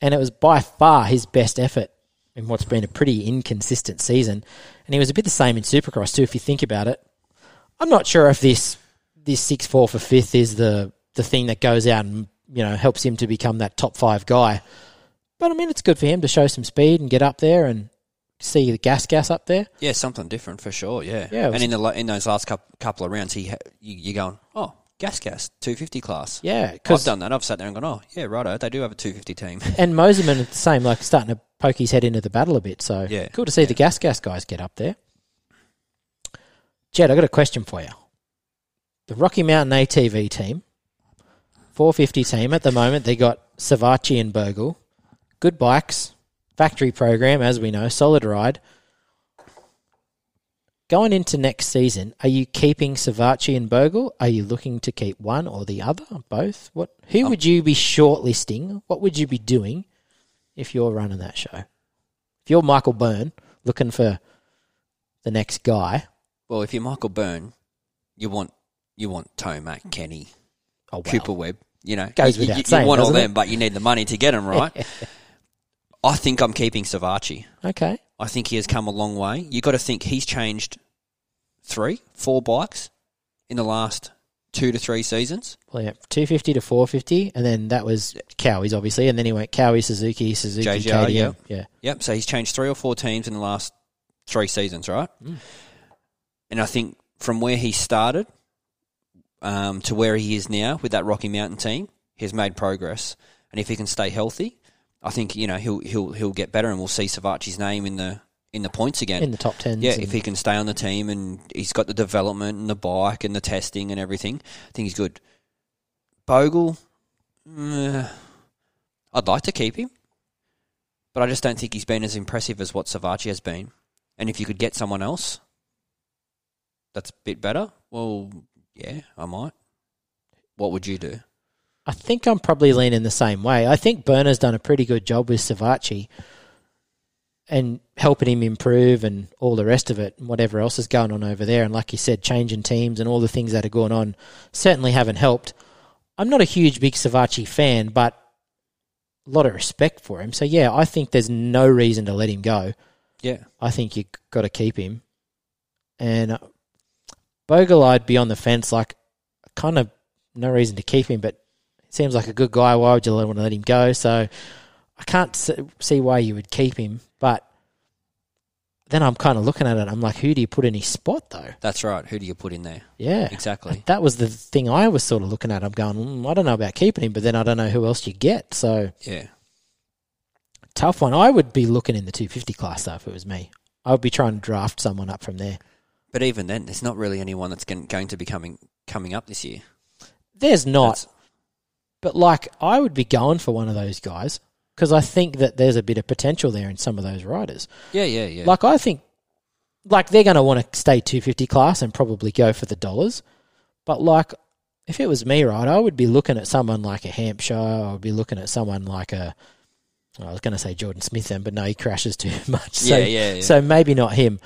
Speaker 1: And it was by far his best effort in what's been a pretty inconsistent season. And he was a bit the same in Supercross, too, if you think about it. I'm not sure if this this 6 4 for fifth is the, the thing that goes out and you know helps him to become that top five guy. But I mean, it's good for him to show some speed and get up there and see the gas gas up there.
Speaker 2: Yeah, something different for sure. Yeah,
Speaker 1: Yeah, was-
Speaker 2: and in the in those last couple, couple of rounds, he ha- you, you're going, oh, gas gas, two fifty class.
Speaker 1: Yeah,
Speaker 2: I've done that. I've sat there and gone, oh, yeah, righto, they do have a two fifty team.
Speaker 1: and Mosiman the same, like starting to poke his head into the battle a bit. So
Speaker 2: Yeah,
Speaker 1: cool to see the gas gas guys get up there. Jed, I got a question for you. The Rocky Mountain ATV team, 450 team at the moment, they got Savatgy and Bogle, good bikes, factory program as we know, solid ride. Going into next season, are you keeping Savatgy and Bogle? Are you looking to keep one or the other? Both? What? Who um, would you be shortlisting? What would you be doing if you're running that show? If you're Michael Byrne looking for the next guy,
Speaker 2: well, if you're Michael Byrne, you want you want Tomac, Kenny,
Speaker 1: oh well,
Speaker 2: Cooper Webb. You know,
Speaker 1: Goes
Speaker 2: you,
Speaker 1: without
Speaker 2: you, you want all them, but you need the money to get them right. I think I'm keeping Savatgy.
Speaker 1: Okay.
Speaker 2: I think he has come a long way. You got to think he's changed three, four bikes in the last two to three seasons.
Speaker 1: Well, yeah, 250 to 450, and then that was Kawi's, obviously, and then he went Kawi, Suzuki, Suzuki,
Speaker 2: JGR,
Speaker 1: KTM.
Speaker 2: yeah.
Speaker 1: Yeah.
Speaker 2: Yep. So he's changed three or four teams in the last three seasons, right?
Speaker 1: Mm.
Speaker 2: And I think from where he started um, to where he is now with that Rocky Mountain team, he's made progress. And if he can stay healthy, I think you know he'll he'll he'll get better, and we'll see Savatgy's name in the in the points again.
Speaker 1: In the top 10s.
Speaker 2: Yeah, if he can stay on the team and he's got the development and the bike and the testing and everything, I think he's good. Bogle, mm, I'd like to keep him, but I just don't think he's been as impressive as what Savatgy has been. And if you could get someone else that's a bit better, well, yeah, I might. What would you do?
Speaker 1: I think I'm probably leaning the same way. I think Burner's done a pretty good job with Savatgy and helping him improve and all the rest of it and whatever else is going on over there. And like you said, changing teams and all the things that are going on certainly haven't helped. I'm not a huge big Savatgy fan, but a lot of respect for him. So yeah, I think there's no reason to let him go.
Speaker 2: Yeah,
Speaker 1: I think you've got to keep him. And uh, Bogle, I'd be on the fence. Like, kind of no reason to keep him, but he seems like a good guy. Why would you want to let him go? So I can't see why you would keep him. But then I'm kind of looking at it. I'm like, who do you put in his spot though?
Speaker 2: that's right. Who do you put in there?
Speaker 1: Yeah,
Speaker 2: Exactly.
Speaker 1: that was the thing I was sort of looking at. I'm going, mm, I don't know about keeping him, but then I don't know who else you get. So
Speaker 2: Yeah.
Speaker 1: tough one. I would be looking in the 250 class though if it was me. I would be trying to draft someone up from there.
Speaker 2: But even then, there's not really anyone that's going to be coming coming up this year.
Speaker 1: There's not,
Speaker 2: That's-
Speaker 1: but like I would be going for one of those guys because I think that there's a bit of potential there in some of those riders.
Speaker 2: yeah, yeah, yeah.
Speaker 1: Like I think, like they're going to want to stay 250 class and probably go for the dollars. But like, if it was me, right, I would be looking at someone like a Hampshire. I would be looking at someone like a. I was going to say Jordan Smith then, but no, he crashes too much. So,
Speaker 2: yeah, yeah, yeah.
Speaker 1: so maybe not him.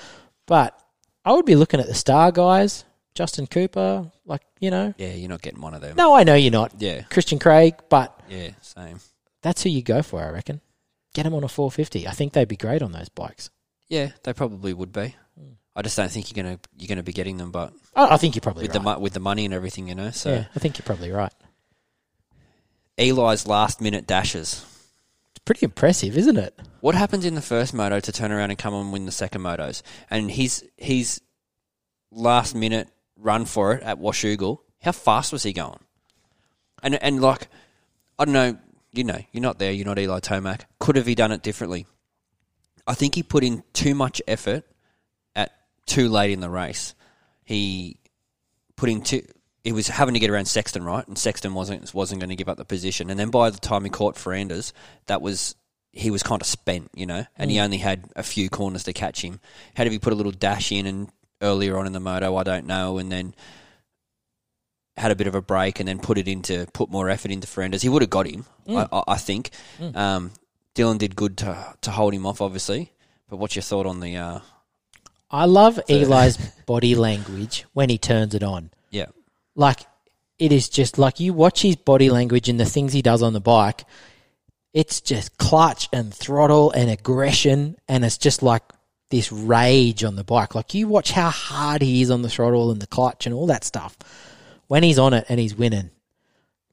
Speaker 1: But I would be looking at the star guys, Justin Cooper, like you know.
Speaker 2: yeah, you're not getting one of them.
Speaker 1: No, I know you're not
Speaker 2: Yeah,
Speaker 1: Christian Craig, but
Speaker 2: yeah, same.
Speaker 1: that's who you go for, I reckon. Get them on a 450. I think they'd be great on those bikes.
Speaker 2: Yeah, they probably would be. I just don't think you're gonna you're gonna be getting them, but
Speaker 1: I, I think you're probably
Speaker 2: with the
Speaker 1: right.
Speaker 2: mo- with the money and everything, you know. So
Speaker 1: yeah, I think you're probably right.
Speaker 2: Eli's last minute dashes.
Speaker 1: Pretty impressive, isn't it?
Speaker 2: What happens in the first moto to turn around and come and win the second motos? And his his last minute run for it at Washougal, how fast was he going? And and like I don't know, you know, you're not there, you're not Eli Tomac. Could have he done it differently? I think he put in too much effort at too late in the race. He put in too. He was having to get around Sexton, right? And Sexton wasn't wasn't going to give up the position. And then by the time he caught Ferrandis, that was he was kind of spent, you know, and he only had a few corners to catch him. Had he put a little dash in and earlier on in the moto, I don't know, and then had a bit of a break and then put it into put more effort into Ferrandis, he would have got him. I, I, I think. Um, Dylan did good to to hold him off, obviously. But what's your thought on the? Uh,
Speaker 1: I love Eli's body language when he turns it on. Like, it is just like you watch his body language and the things he does on the bike. It's just clutch and throttle and aggression, and it's just like this rage on the bike. Like, you watch how hard he is on the throttle and the clutch and all that stuff. When he's on it and he's winning,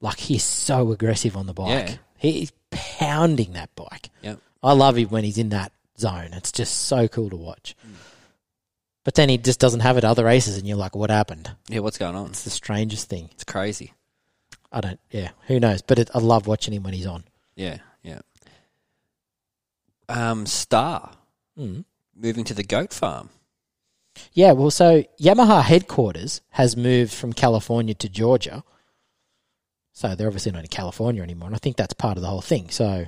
Speaker 1: like, he's so aggressive on the bike.
Speaker 2: Yeah.
Speaker 1: He's pounding that bike.
Speaker 2: yeah.
Speaker 1: I love him when he's in that zone. It's just so cool to watch. Mm. But then he just doesn't have it other races, and you're like, what happened?
Speaker 2: Yeah, what's going on?
Speaker 1: It's the strangest thing.
Speaker 2: It's crazy.
Speaker 1: I don't, yeah, who knows? But it, I love watching him when he's on.
Speaker 2: Yeah, yeah. Um, Star
Speaker 1: Mm.
Speaker 2: moving to the goat farm.
Speaker 1: Yeah, well, so Yamaha headquarters has moved from California to Georgia. So they're obviously not in California anymore, and I think that's part of the whole thing. So,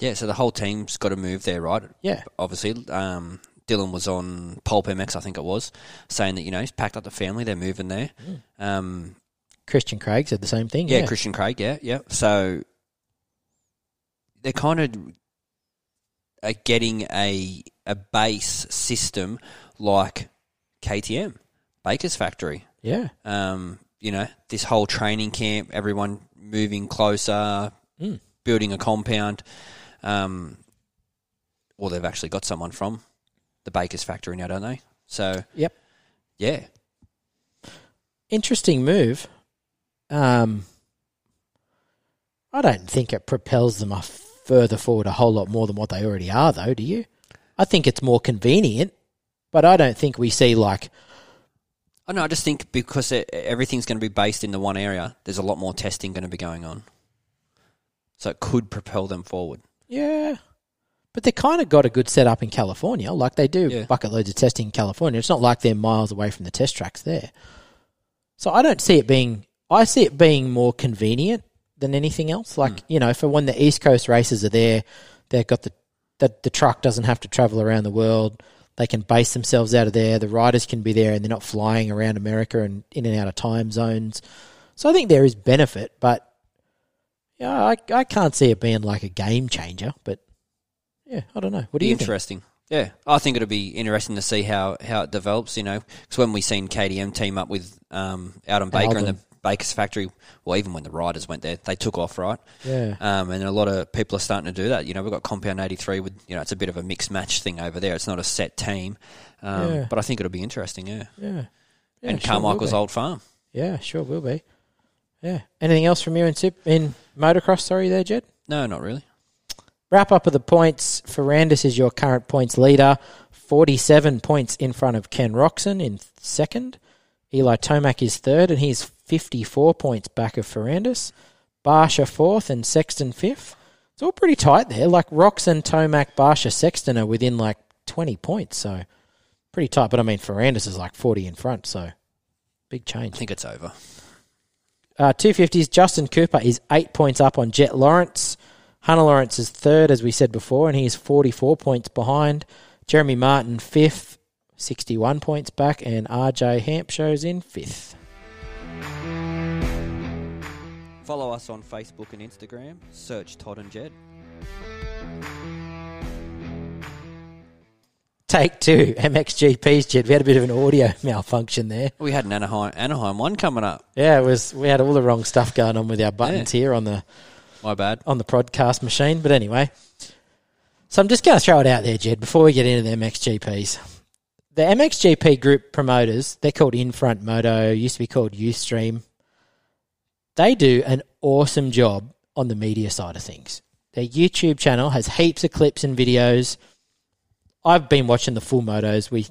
Speaker 2: Yeah, so the whole team's got to move there, right?
Speaker 1: yeah,
Speaker 2: Obviously, um, Dylan was on Pulp MX, I think it was, saying that you know he's packed up the family, they're moving there. Um,
Speaker 1: Christian Craig said the same thing.
Speaker 2: yeah,
Speaker 1: Yeah,
Speaker 2: Christian Craig, yeah, yeah. So they're kind of uh, getting a a base system like KTM, Baker's factory.
Speaker 1: yeah,
Speaker 2: um, you know, this whole training camp, everyone moving closer,
Speaker 1: Mm.
Speaker 2: building a compound. Um, or they've actually got someone from the Baker's factory now, don't they? So
Speaker 1: Yep.
Speaker 2: yeah,
Speaker 1: Interesting move. Um, I don't think it propels them off further forward a whole lot more than what they already are, though. Do you? I think it's more convenient, but I don't think we see like
Speaker 2: I know. I just think because it, everything's going to be based in the one area, there's a lot more testing going to be going on. So it could propel them forward.
Speaker 1: Yeah. But they kind of got a good setup in California. Like they do
Speaker 2: Yeah.
Speaker 1: bucket loads of testing in California. It's not like they're miles away from the test tracks there. So I don't see it being, I see it being more convenient than anything else. Like, hmm. you know, for when the East Coast races are there, they've got the, the, the truck doesn't have to travel around the world. They can base themselves out of there. The riders can be there and they're not flying around America and in and out of time zones. So I think there is benefit, but yeah, I, I can't see it being like a game changer, but yeah, I don't know. What do
Speaker 2: Be
Speaker 1: you think?
Speaker 2: interesting. Yeah, I think it'll be interesting to see how, how it develops. You know, because when we seen KTM team up with um, Adam Baker and the Baker's factory, well, even when the riders went there, they took off, right?
Speaker 1: Yeah,
Speaker 2: Um, and a lot of people are starting to do that. You know, we've got Compound 83 with, you know, it's a bit of a mixed match thing over there. It's not a set team. Um,
Speaker 1: Yeah.
Speaker 2: But I think it'll be interesting, yeah.
Speaker 1: yeah. yeah
Speaker 2: and
Speaker 1: sure
Speaker 2: Carmichael's old farm.
Speaker 1: Yeah, sure will be. Yeah. Anything else from you in Sip in motocross? Sorry, there, Jed.
Speaker 2: No, not really.
Speaker 1: Wrap up of the points. Ferrandis is your current points leader, forty-seven points in front of Ken Roczen in second. Eli Tomac is third, and he's fifty-four points back of Ferrandis. Barcia fourth and Sexton fifth. It's all pretty tight there. Like Roczen, Tomac, Barcia, Sexton are within like twenty points, so pretty tight. But I mean, Ferrandis is like forty in front, so big change.
Speaker 2: I think it's over.
Speaker 1: Uh, 250s, Justin Cooper is eight points up on Jett Lawrence. Hunter Lawrence is third, as we said before, and he is 44 points behind. Jeremy Martin, fifth, 61 points back, and RJ Hampshire's in fifth.
Speaker 2: Follow us on Facebook and Instagram. Search Todd and Jed.
Speaker 1: Take two, MXGP's Jed. We had a bit of an audio malfunction there.
Speaker 2: We had an Anaheim, Anaheim one coming up.
Speaker 1: Yeah, it was. We had all the wrong stuff going on with our buttons here on the
Speaker 2: My bad.
Speaker 1: on the podcast machine. But anyway, so I'm just going to throw it out there, Jed, before we get into the MXGPs. The MXGP group promoters, they're called Infront Moto, used to be called Youthstream. They do an awesome job on the media side of things. Their YouTube channel has heaps of clips and videos. I've been watching the full motos. We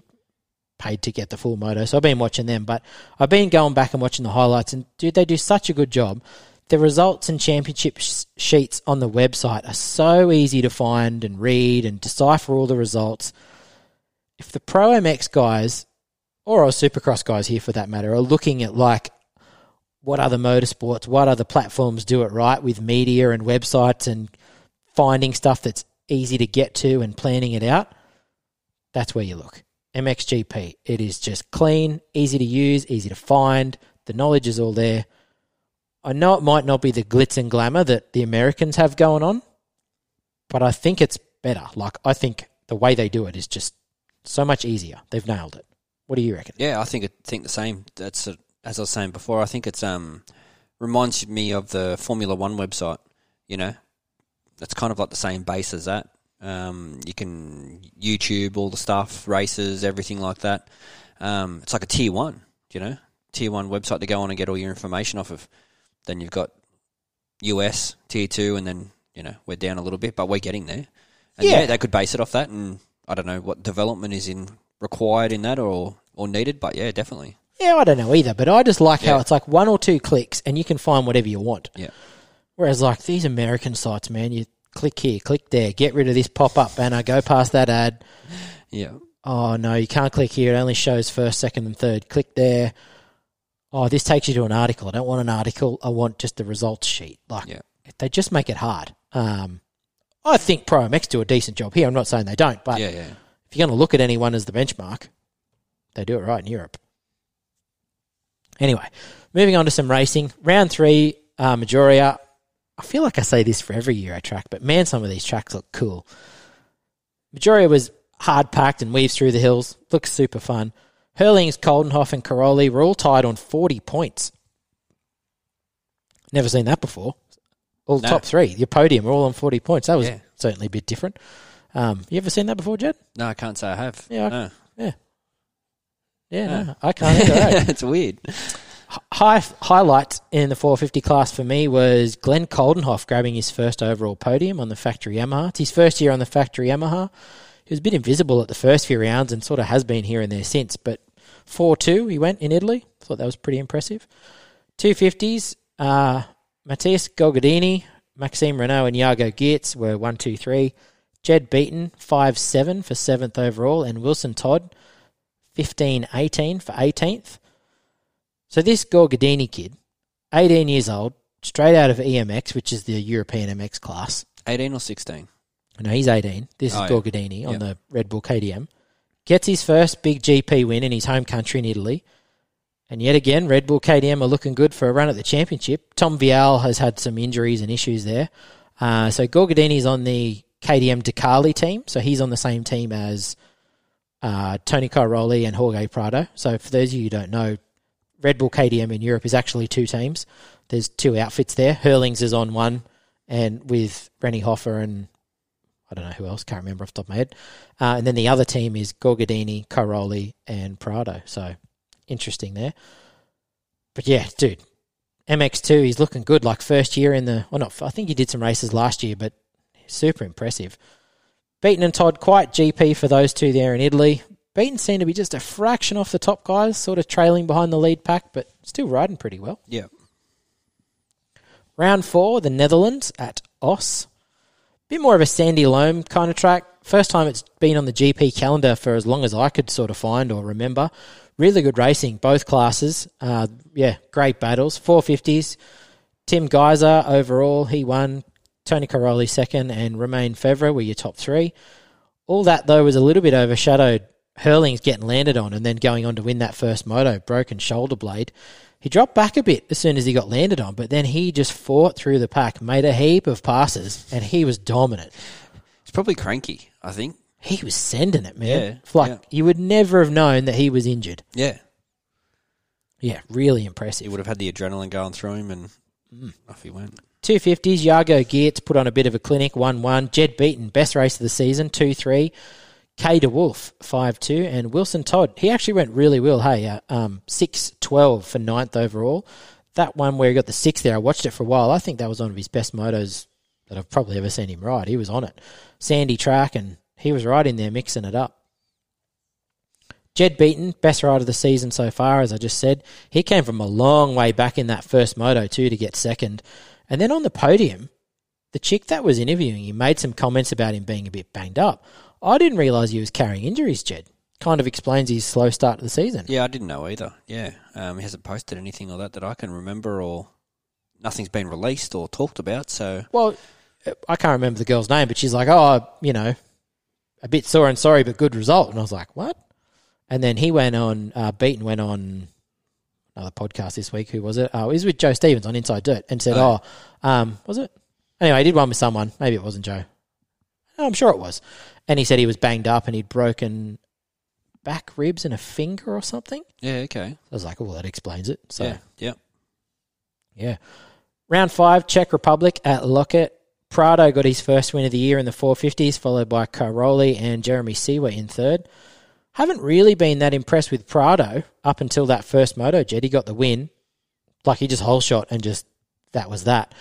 Speaker 1: paid to get the full moto, so I've been watching them. But I've been going back and watching the highlights, and dude, they do such a good job. The results and championship sh- sheets on the website are so easy to find and read and decipher all the results. If the Pro MX guys, or our Supercross guys here for that matter, are looking at like what other motorsports, what other platforms do it right with media and websites and finding stuff that's easy to get to and planning it out, that's where you look. MXGP. It is just clean, easy to use, easy to find. The knowledge is all there. I know it might not be the glitz and glamour that the Americans have going on, but I think it's better. Like, I think the way they do it is just so much easier. They've nailed it. What do you reckon?
Speaker 2: Yeah, I think it, think the same. That's a, as I was saying before. I think it's um reminds me of the Formula One website. You know, that's kind of like the same base as that. Um, you can YouTube all the stuff, races, everything like that. Um, it's like a tier one. You know, tier one website to go on and get all your information off of. Then you've got US tier two, and then you know we're down a little bit, but we're getting there. And
Speaker 1: Yeah.
Speaker 2: yeah, they could base it off that, and I don't know what development is in required in that or or needed, but yeah, definitely.
Speaker 1: Yeah, I don't know either, but I just like how it's like one or two clicks and you can find whatever you want.
Speaker 2: Yeah.
Speaker 1: Whereas like these American sites, man, you click here, click there, get rid of this pop up banner, go past that ad.
Speaker 2: Yeah.
Speaker 1: Oh no, you can't click here. It only shows first, second, and third. Click there. Oh, this takes you to an article. I don't want an article. I want just the results sheet. Like
Speaker 2: Yeah.
Speaker 1: they just make it hard. Um, I think Pro MX do a decent job here. I'm not saying they don't, but
Speaker 2: yeah, yeah.
Speaker 1: if you're going to look at anyone as the benchmark, they do it right in Europe. Anyway, moving on to some racing. Round three, uh, Maggiora. I feel like I say this for every Euro track, but man, some of these tracks look cool. Maggiora was hard packed and weaves through the hills. Looks super fun. Herlings, Coldenhoff, and Cairoli were all tied on 40 points. Never seen that before. All
Speaker 2: No.
Speaker 1: top three, your podium were all on 40 points. That was
Speaker 2: Yeah.
Speaker 1: certainly a bit different. Um, you ever seen that before, Jed?
Speaker 2: No, I can't say I have.
Speaker 1: Yeah, I-
Speaker 2: No.
Speaker 1: Yeah,
Speaker 2: Yeah.
Speaker 1: no, I can't either. eh?
Speaker 2: it's weird.
Speaker 1: High highlight in the 450 class for me was Glenn Coldenhoff grabbing his first overall podium on the factory Yamaha. It's his first year on the factory Yamaha. He was a bit invisible at the first few rounds and sort of has been here and there since. But 4 2, he went in Italy. Thought that was pretty impressive. 250s, uh, Matthias Guadagnini, Maxime Renaux, and Jago Geerts were 1 2 3. Jed Beaton, 5 7 for 7th overall. And Wilson Todd, 15 18 for 18th. So this Guadagnini kid, 18 years old, straight out of EMX, which is the European MX class.
Speaker 2: 18 or 16?
Speaker 1: No, he's 18. This
Speaker 2: Oh,
Speaker 1: is
Speaker 2: yeah.
Speaker 1: Guadagnini on the Red Bull KTM. Gets his first big GP win in his home country in Italy. And yet again, Red Bull KTM are looking good for a run at the championship. Tom Vialle has had some injuries and issues there. Uh, so Guadagnini's on the KTM Decali team. So he's on the same team as uh, Tony Cairoli and Jorge Prado. So for those of you who don't know, Red Bull KTM in Europe is actually two teams. There's two outfits there. Herlings is on one, and with Rene Hofer and I don't know who else, can't remember off the top of my head. Uh, and then the other team is Guadagnini, Cairoli, and Prado. So interesting there. But yeah, dude, MX2, he's looking good. Like first year in the, well, not, I think he did some races last year, but super impressive. Beaton and Todd, quite GP for those two there in Italy. Beaton seemed to be just a fraction off the top guys, sort of trailing behind the lead pack, but still riding pretty well.
Speaker 2: Yeah.
Speaker 1: Round four, the Netherlands at Oss. Bit more of a sandy loam kind of track. First time it's been on the GP calendar for as long as I could sort of find or remember. Really good racing, both classes. Uh, yeah, great battles. 450s. Tim Gajser overall, he won. Tony Cairoli second, and Romain Febvre were your top three. All that, though, was a little bit overshadowed. Herlings getting landed on and then going on to win that first moto, broken shoulder blade. He dropped back a bit as soon as he got landed on, but then he just fought through the pack, made a heap of passes, and he was dominant.
Speaker 2: He's probably cranky, I think.
Speaker 1: He was sending it, man.
Speaker 2: Yeah,
Speaker 1: like
Speaker 2: yeah.
Speaker 1: you would never have known that he was injured.
Speaker 2: Yeah.
Speaker 1: Yeah, really impressive.
Speaker 2: He would have had the adrenaline going through him and
Speaker 1: Mm.
Speaker 2: off he went.
Speaker 1: 250s, Jago Geerts put on a bit of a clinic, 1 1. Jed Beaton, best race of the season, 2 3. Kay de Wolf, 5 2. And Wilson Todd, he actually went really well, hey, uh, um, 6 12 for ninth overall. That one where he got the sixth there, I watched it for a while. I think that was one of his best motos that I've probably ever seen him ride. He was on it. Sandy track, and he was right in there mixing it up. Jed Beaton, best rider of the season so far, as I just said. He came from a long way back in that first moto, too, to get second. And then on the podium, the chick that was interviewing him made some comments about him being a bit banged up. I didn't realise he was carrying injuries, Jed. Kind of explains his slow start to the season.
Speaker 2: Yeah, I didn't know either. Yeah. Um, he hasn't posted anything or that that I can remember or nothing's been released or talked about, so
Speaker 1: Well, I can't remember the girl's name, but she's like, oh, you know, a bit sore and sorry, but good result. And I was like, what? And then he went on, uh, Beaton went on another podcast this week. Who was it? Oh, it was with Joe Stevens on Inside Dirt and said,
Speaker 2: Oh.
Speaker 1: oh, um, was it? Anyway, he did one with someone. Maybe it wasn't Joe. Oh, I'm sure it was. And he said he was banged up and he'd broken back ribs and a finger or something.
Speaker 2: yeah, okay.
Speaker 1: I was like, oh, well, that explains it. So,
Speaker 2: Yeah, yeah.
Speaker 1: yeah. Round five, Czech Republic at Loket. Prado got his first win of the year in the 450s, followed by Cairoli and Jeremy Seewer in third. Haven't really been that impressed with Prado up until that first moto jet. He got the win. Like he just whole shot and just that was that.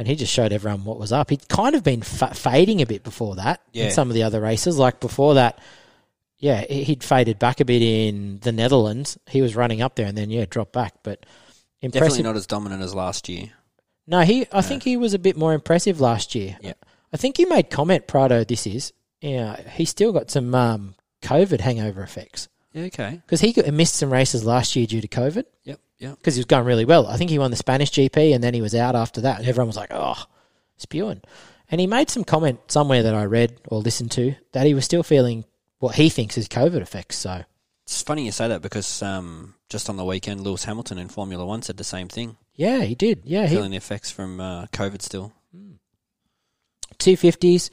Speaker 1: And he just showed everyone what was up. He'd kind of been fa- fading a bit before that
Speaker 2: Yeah.
Speaker 1: in some of the other races. Like before that, yeah, he- he'd faded back a bit in the Netherlands. He was running up there and then, yeah, dropped back. But impressive.
Speaker 2: Definitely not as dominant as last year.
Speaker 1: No, he. I think he was a bit more impressive last year.
Speaker 2: Yeah.
Speaker 1: I think he made comment. Prado, this is. Yeah, he still got some um, COVID hangover effects
Speaker 2: Yeah, okay.
Speaker 1: because he got, missed some races last year due to COVID
Speaker 2: Yep, yep.
Speaker 1: because he was going really well. I think he won the Spanish GP and then he was out after that, and everyone was like, "Oh, spewing." And he made some comment somewhere that I read or listened to that he was still feeling what he thinks is COVID effects. So
Speaker 2: It's funny you say that because um, just on the weekend, Lewis Hamilton in Formula One said the same thing,
Speaker 1: yeah, he did. Yeah, he
Speaker 2: feeling the effects from uh, COVID still.
Speaker 1: two fifties.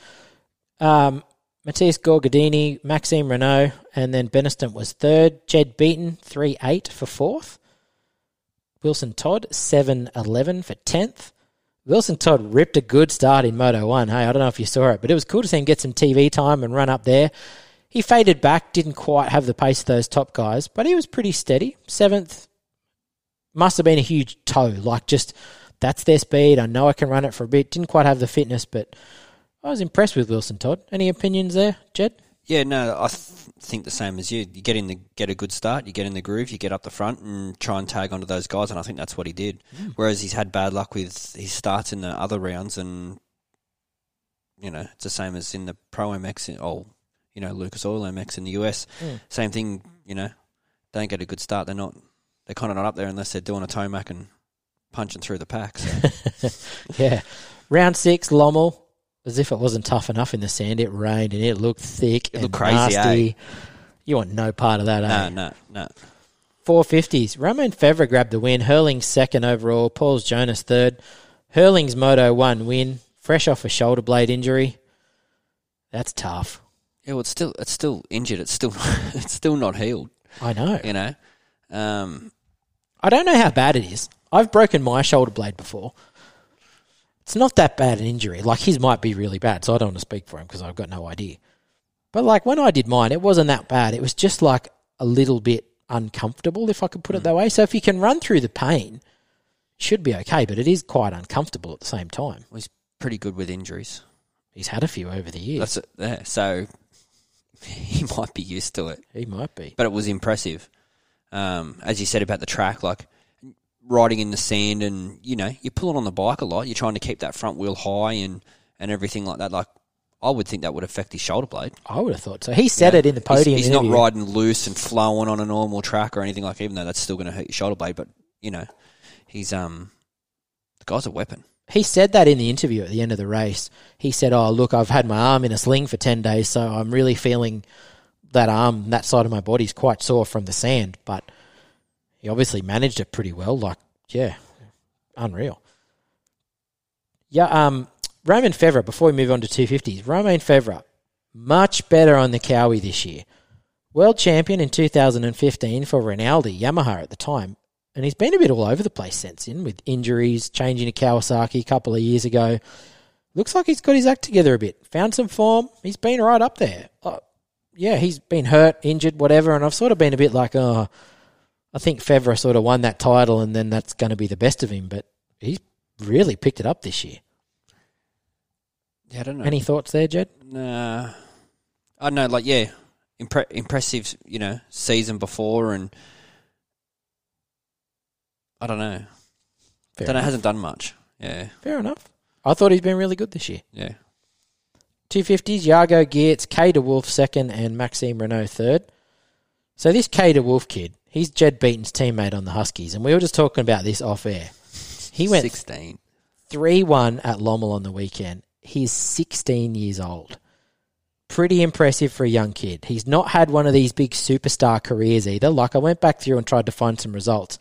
Speaker 1: Um, Matthias Guadagnini, Maxime Renaux, and then Benistant was third. Jed Beaton, three eight for fourth. Wilson Todd, seven eleven for tenth. Wilson Todd ripped a good start in Moto 1. Hey, I don't know if you saw it, but it was cool to see him get some TV time and run up there. He faded back, didn't quite have the pace of those top guys, but he was pretty steady. Seventh must have been a huge toe. Like, just that's their speed. I know I can run it for a bit. Didn't quite have the fitness, but I was impressed with Wilson Todd. Any opinions there, Jed?
Speaker 2: Yeah, no, I th- think the same as you. You get in the get a good start, you get in the groove, you get up the front and try and tag onto those guys, and I think that's what he did. Mm. Whereas he's had bad luck with his starts in the other rounds, and you know it's the same as in the Pro MX, in, oh, you know Lucas Oil MX in the US. Mm. Same thing, you know, don't get a good start. They're not, they're kind of not up there unless they're doing a tomac and punching through the packs. So.
Speaker 1: yeah, round six, Lommel as if it wasn't tough enough in the sand. It rained and it looked thick. It looked crazy. Nasty. Eh? You want no part of that, eh?
Speaker 2: No, no, no.
Speaker 1: 450s. Romain Febvre grabbed the win. Herlings second overall. Pauls Jonass third. Herlings's Moto one win. Fresh off a shoulder blade injury. That's tough.
Speaker 2: Yeah, well, it's still it's still injured. It's still it's still not healed.
Speaker 1: I know.
Speaker 2: You know, um,
Speaker 1: I don't know how bad it is. I've broken my shoulder blade before. It's not that bad an injury. Like his might be really bad, so I don't want to speak for him because I've got no idea. But like when I did mine, it wasn't that bad. It was just like a little bit uncomfortable, if I could put it mm. that way. So if you can run through the pain, should be okay. But it is quite uncomfortable at the same time.
Speaker 2: Well, he's pretty good with injuries.
Speaker 1: He's had a few over the years.
Speaker 2: That's it. Yeah, so he might be used to it.
Speaker 1: He might be.
Speaker 2: But it was impressive. Um, as you said about the track, like riding in the sand and, you know, you're pulling on the bike a lot. You're trying to keep that front wheel high and, and everything like that. Like, I would think that would affect his shoulder blade.
Speaker 1: I would have thought so. He said it in the podium.
Speaker 2: He's, he's not riding loose and flowing on a normal track or anything like. Even though that's still going to hurt your shoulder blade, but you know, he's um, the guy's a weapon.
Speaker 1: He said that in the interview at the end of the race. He said, "Oh, look, I've had my arm in a sling for ten days, so I'm really feeling that arm, that side of my body's quite sore from the sand, but he obviously managed it pretty well. Like, yeah, unreal. Yeah, um, Romain Febvre, before we move on to 250s, Romain Febvre, much better on the Kawi this year. World champion in 2015 for Rinaldi, Yamaha at the time. And he's been a bit all over the place since then with injuries, changing to Kawasaki a couple of years ago. Looks like he's got his act together a bit. Found some form. He's been right up there. Uh, yeah, he's been hurt, injured, whatever. And I've sort of been a bit like, oh, I think Febvre sort of won that title, and then that's going to be the best of him. But he's really picked it up this year.
Speaker 2: Yeah, I don't know.
Speaker 1: Any thoughts there, Jed?
Speaker 2: Nah, I don't know. Like, yeah, impre- impressive. You know, season before, and I don't know. Fair don't know. Hasn't done much. Yeah,
Speaker 1: fair enough. I thought he's been really good this year.
Speaker 2: Yeah.
Speaker 1: 250s, Yago Geerts, K Wolf second, and Maxime Renault third. So this K Wolf kid, He's Jed Beaton's teammate on the Huskies, and we were just talking about this off air. He went
Speaker 2: 16.
Speaker 1: 3 1 at Lommel on the weekend. He's 16 years old. Pretty impressive for a young kid. He's not had one of these big superstar careers either. Like, I went back through and tried to find some results,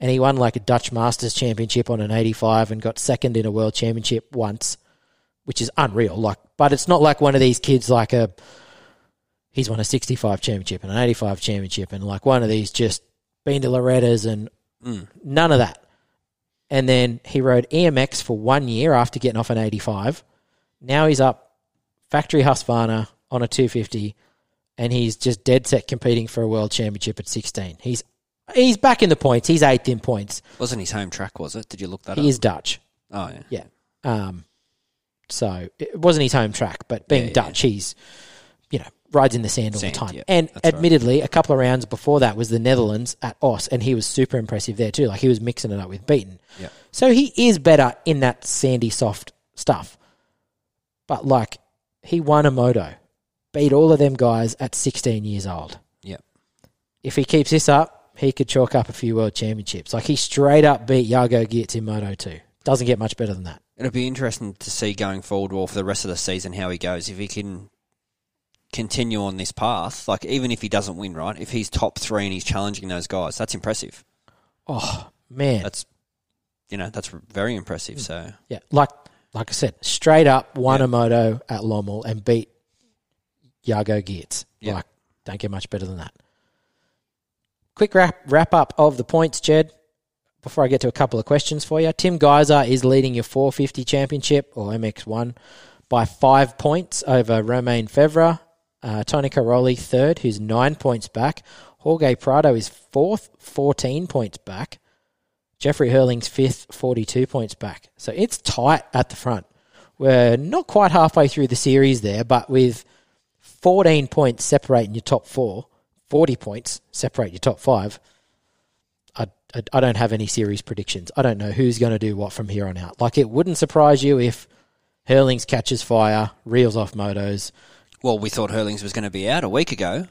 Speaker 1: and he won like a Dutch Masters Championship on an 85 and got second in a World Championship once, which is unreal. Like, but it's not like one of these kids like a he's won a 65 championship and an 85 championship and like one of these just been to Loretta's and mm. none of that. And then he rode EMX for one year after getting off an 85. Now he's up factory Husqvarna on a 250 and he's just dead set competing for a world championship at 16. He's he's back in the points. He's eighth in points.
Speaker 2: Wasn't his home track, was it? Did you look that
Speaker 1: he
Speaker 2: up?
Speaker 1: He is Dutch.
Speaker 2: Oh, yeah.
Speaker 1: Yeah. Um, so it wasn't his home track, but being yeah, Dutch, yeah. he's, you know, rides in the sand all sand, the time. Yep, and admittedly, right. a couple of rounds before that was the Netherlands at Os, and he was super impressive there too. Like he was mixing it up with Beaton.
Speaker 2: Yep.
Speaker 1: So he is better in that sandy, soft stuff. But like, he won a moto, beat all of them guys at 16 years old.
Speaker 2: Yeah.
Speaker 1: If he keeps this up, he could chalk up a few world championships. Like he straight up beat Jago Geerts in Moto 2. Doesn't get much better than that.
Speaker 2: It'll be interesting to see going forward, well, for the rest of the season, how he goes. If he can continue on this path, like even if he doesn't win, right? If he's top three and he's challenging those guys, that's impressive.
Speaker 1: Oh man,
Speaker 2: that's you know that's very impressive. So
Speaker 1: yeah, like like I said, straight up won yeah. a moto at Lommel and beat Jago Geerts. Yeah. Like don't get much better than that. Quick wrap wrap up of the points, Jed. before I get to a couple of questions for you, Tim Gajser is leading your 450 championship or MX1 by five points over Romain Febvre. Uh, Tony Cairoli third, who's nine points back. Jorge Prado is fourth, 14 points back. Jeffrey Herlings fifth, 42 points back. So it's tight at the front. We're not quite halfway through the series there, but with 14 points separating your top four, 40 points separate your top five. I, I, I don't have any series predictions. I don't know who's going to do what from here on out. Like, it wouldn't surprise you if Herlings catches fire, reels off motos.
Speaker 2: Well, we thought Herlings was going to be out a week ago.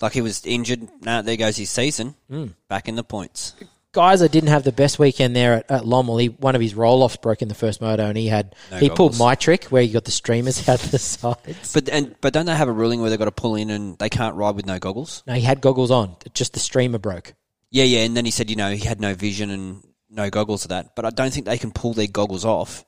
Speaker 2: Like he was injured. Now there goes his season.
Speaker 1: Hmm.
Speaker 2: Back in the points.
Speaker 1: Gajser didn't have the best weekend there at, at Lommel. He, one of his roll offs broke in the first moto, and he had
Speaker 2: No
Speaker 1: he pulled my trick where he got the streamers out the sides.
Speaker 2: But and but don't they have a ruling where they've got to pull in and they can't ride with no goggles?
Speaker 1: No, he had goggles on. Just the streamer broke.
Speaker 2: Yeah, yeah. And then he said, you know, he had no vision and no goggles of that. But I don't think they can pull their goggles off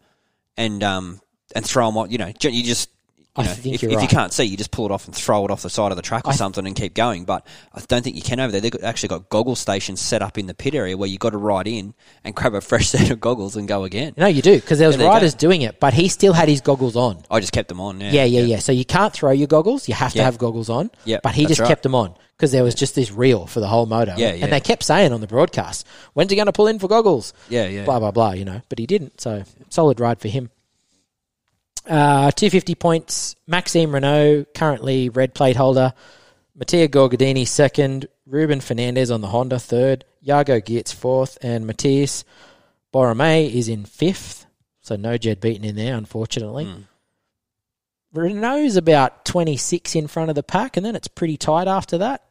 Speaker 2: and um and throw them on. You know, you just.
Speaker 1: I
Speaker 2: know,
Speaker 1: think
Speaker 2: if,
Speaker 1: you're
Speaker 2: if you can't see, you just pull it off and throw it off the side of the track or
Speaker 1: I-
Speaker 2: something and keep going. But I don't think you can over there. They've actually got goggle stations set up in the pit area where you've got to ride in and grab a fresh set of goggles and go again.
Speaker 1: No, you do because there was
Speaker 2: Yeah,
Speaker 1: riders doing it, but he still had his goggles on.
Speaker 2: I just kept them on. Yeah,
Speaker 1: Yeah, yeah, yeah. So you can't throw your goggles. You have to have goggles on.
Speaker 2: Yeah,
Speaker 1: But he just
Speaker 2: right.
Speaker 1: kept them on because there was just this reel for the whole moto.
Speaker 2: Yeah, yeah.
Speaker 1: And they kept saying on the broadcast, when's he going to pull in for goggles?
Speaker 2: Yeah, yeah.
Speaker 1: Blah, blah, blah, you know. But he didn't. So solid ride for him. Uh, 250 points. Maxime Renaux, currently red plate holder. Mattia Guadagnini second. Ruben Fernandez on the Honda third. Jago Geerts fourth. And Matthias Borromei is in fifth. So no Jed Beaton in there, unfortunately.
Speaker 2: Mm.
Speaker 1: Renaux's about 26 in front of the pack, and then it's pretty tight after that.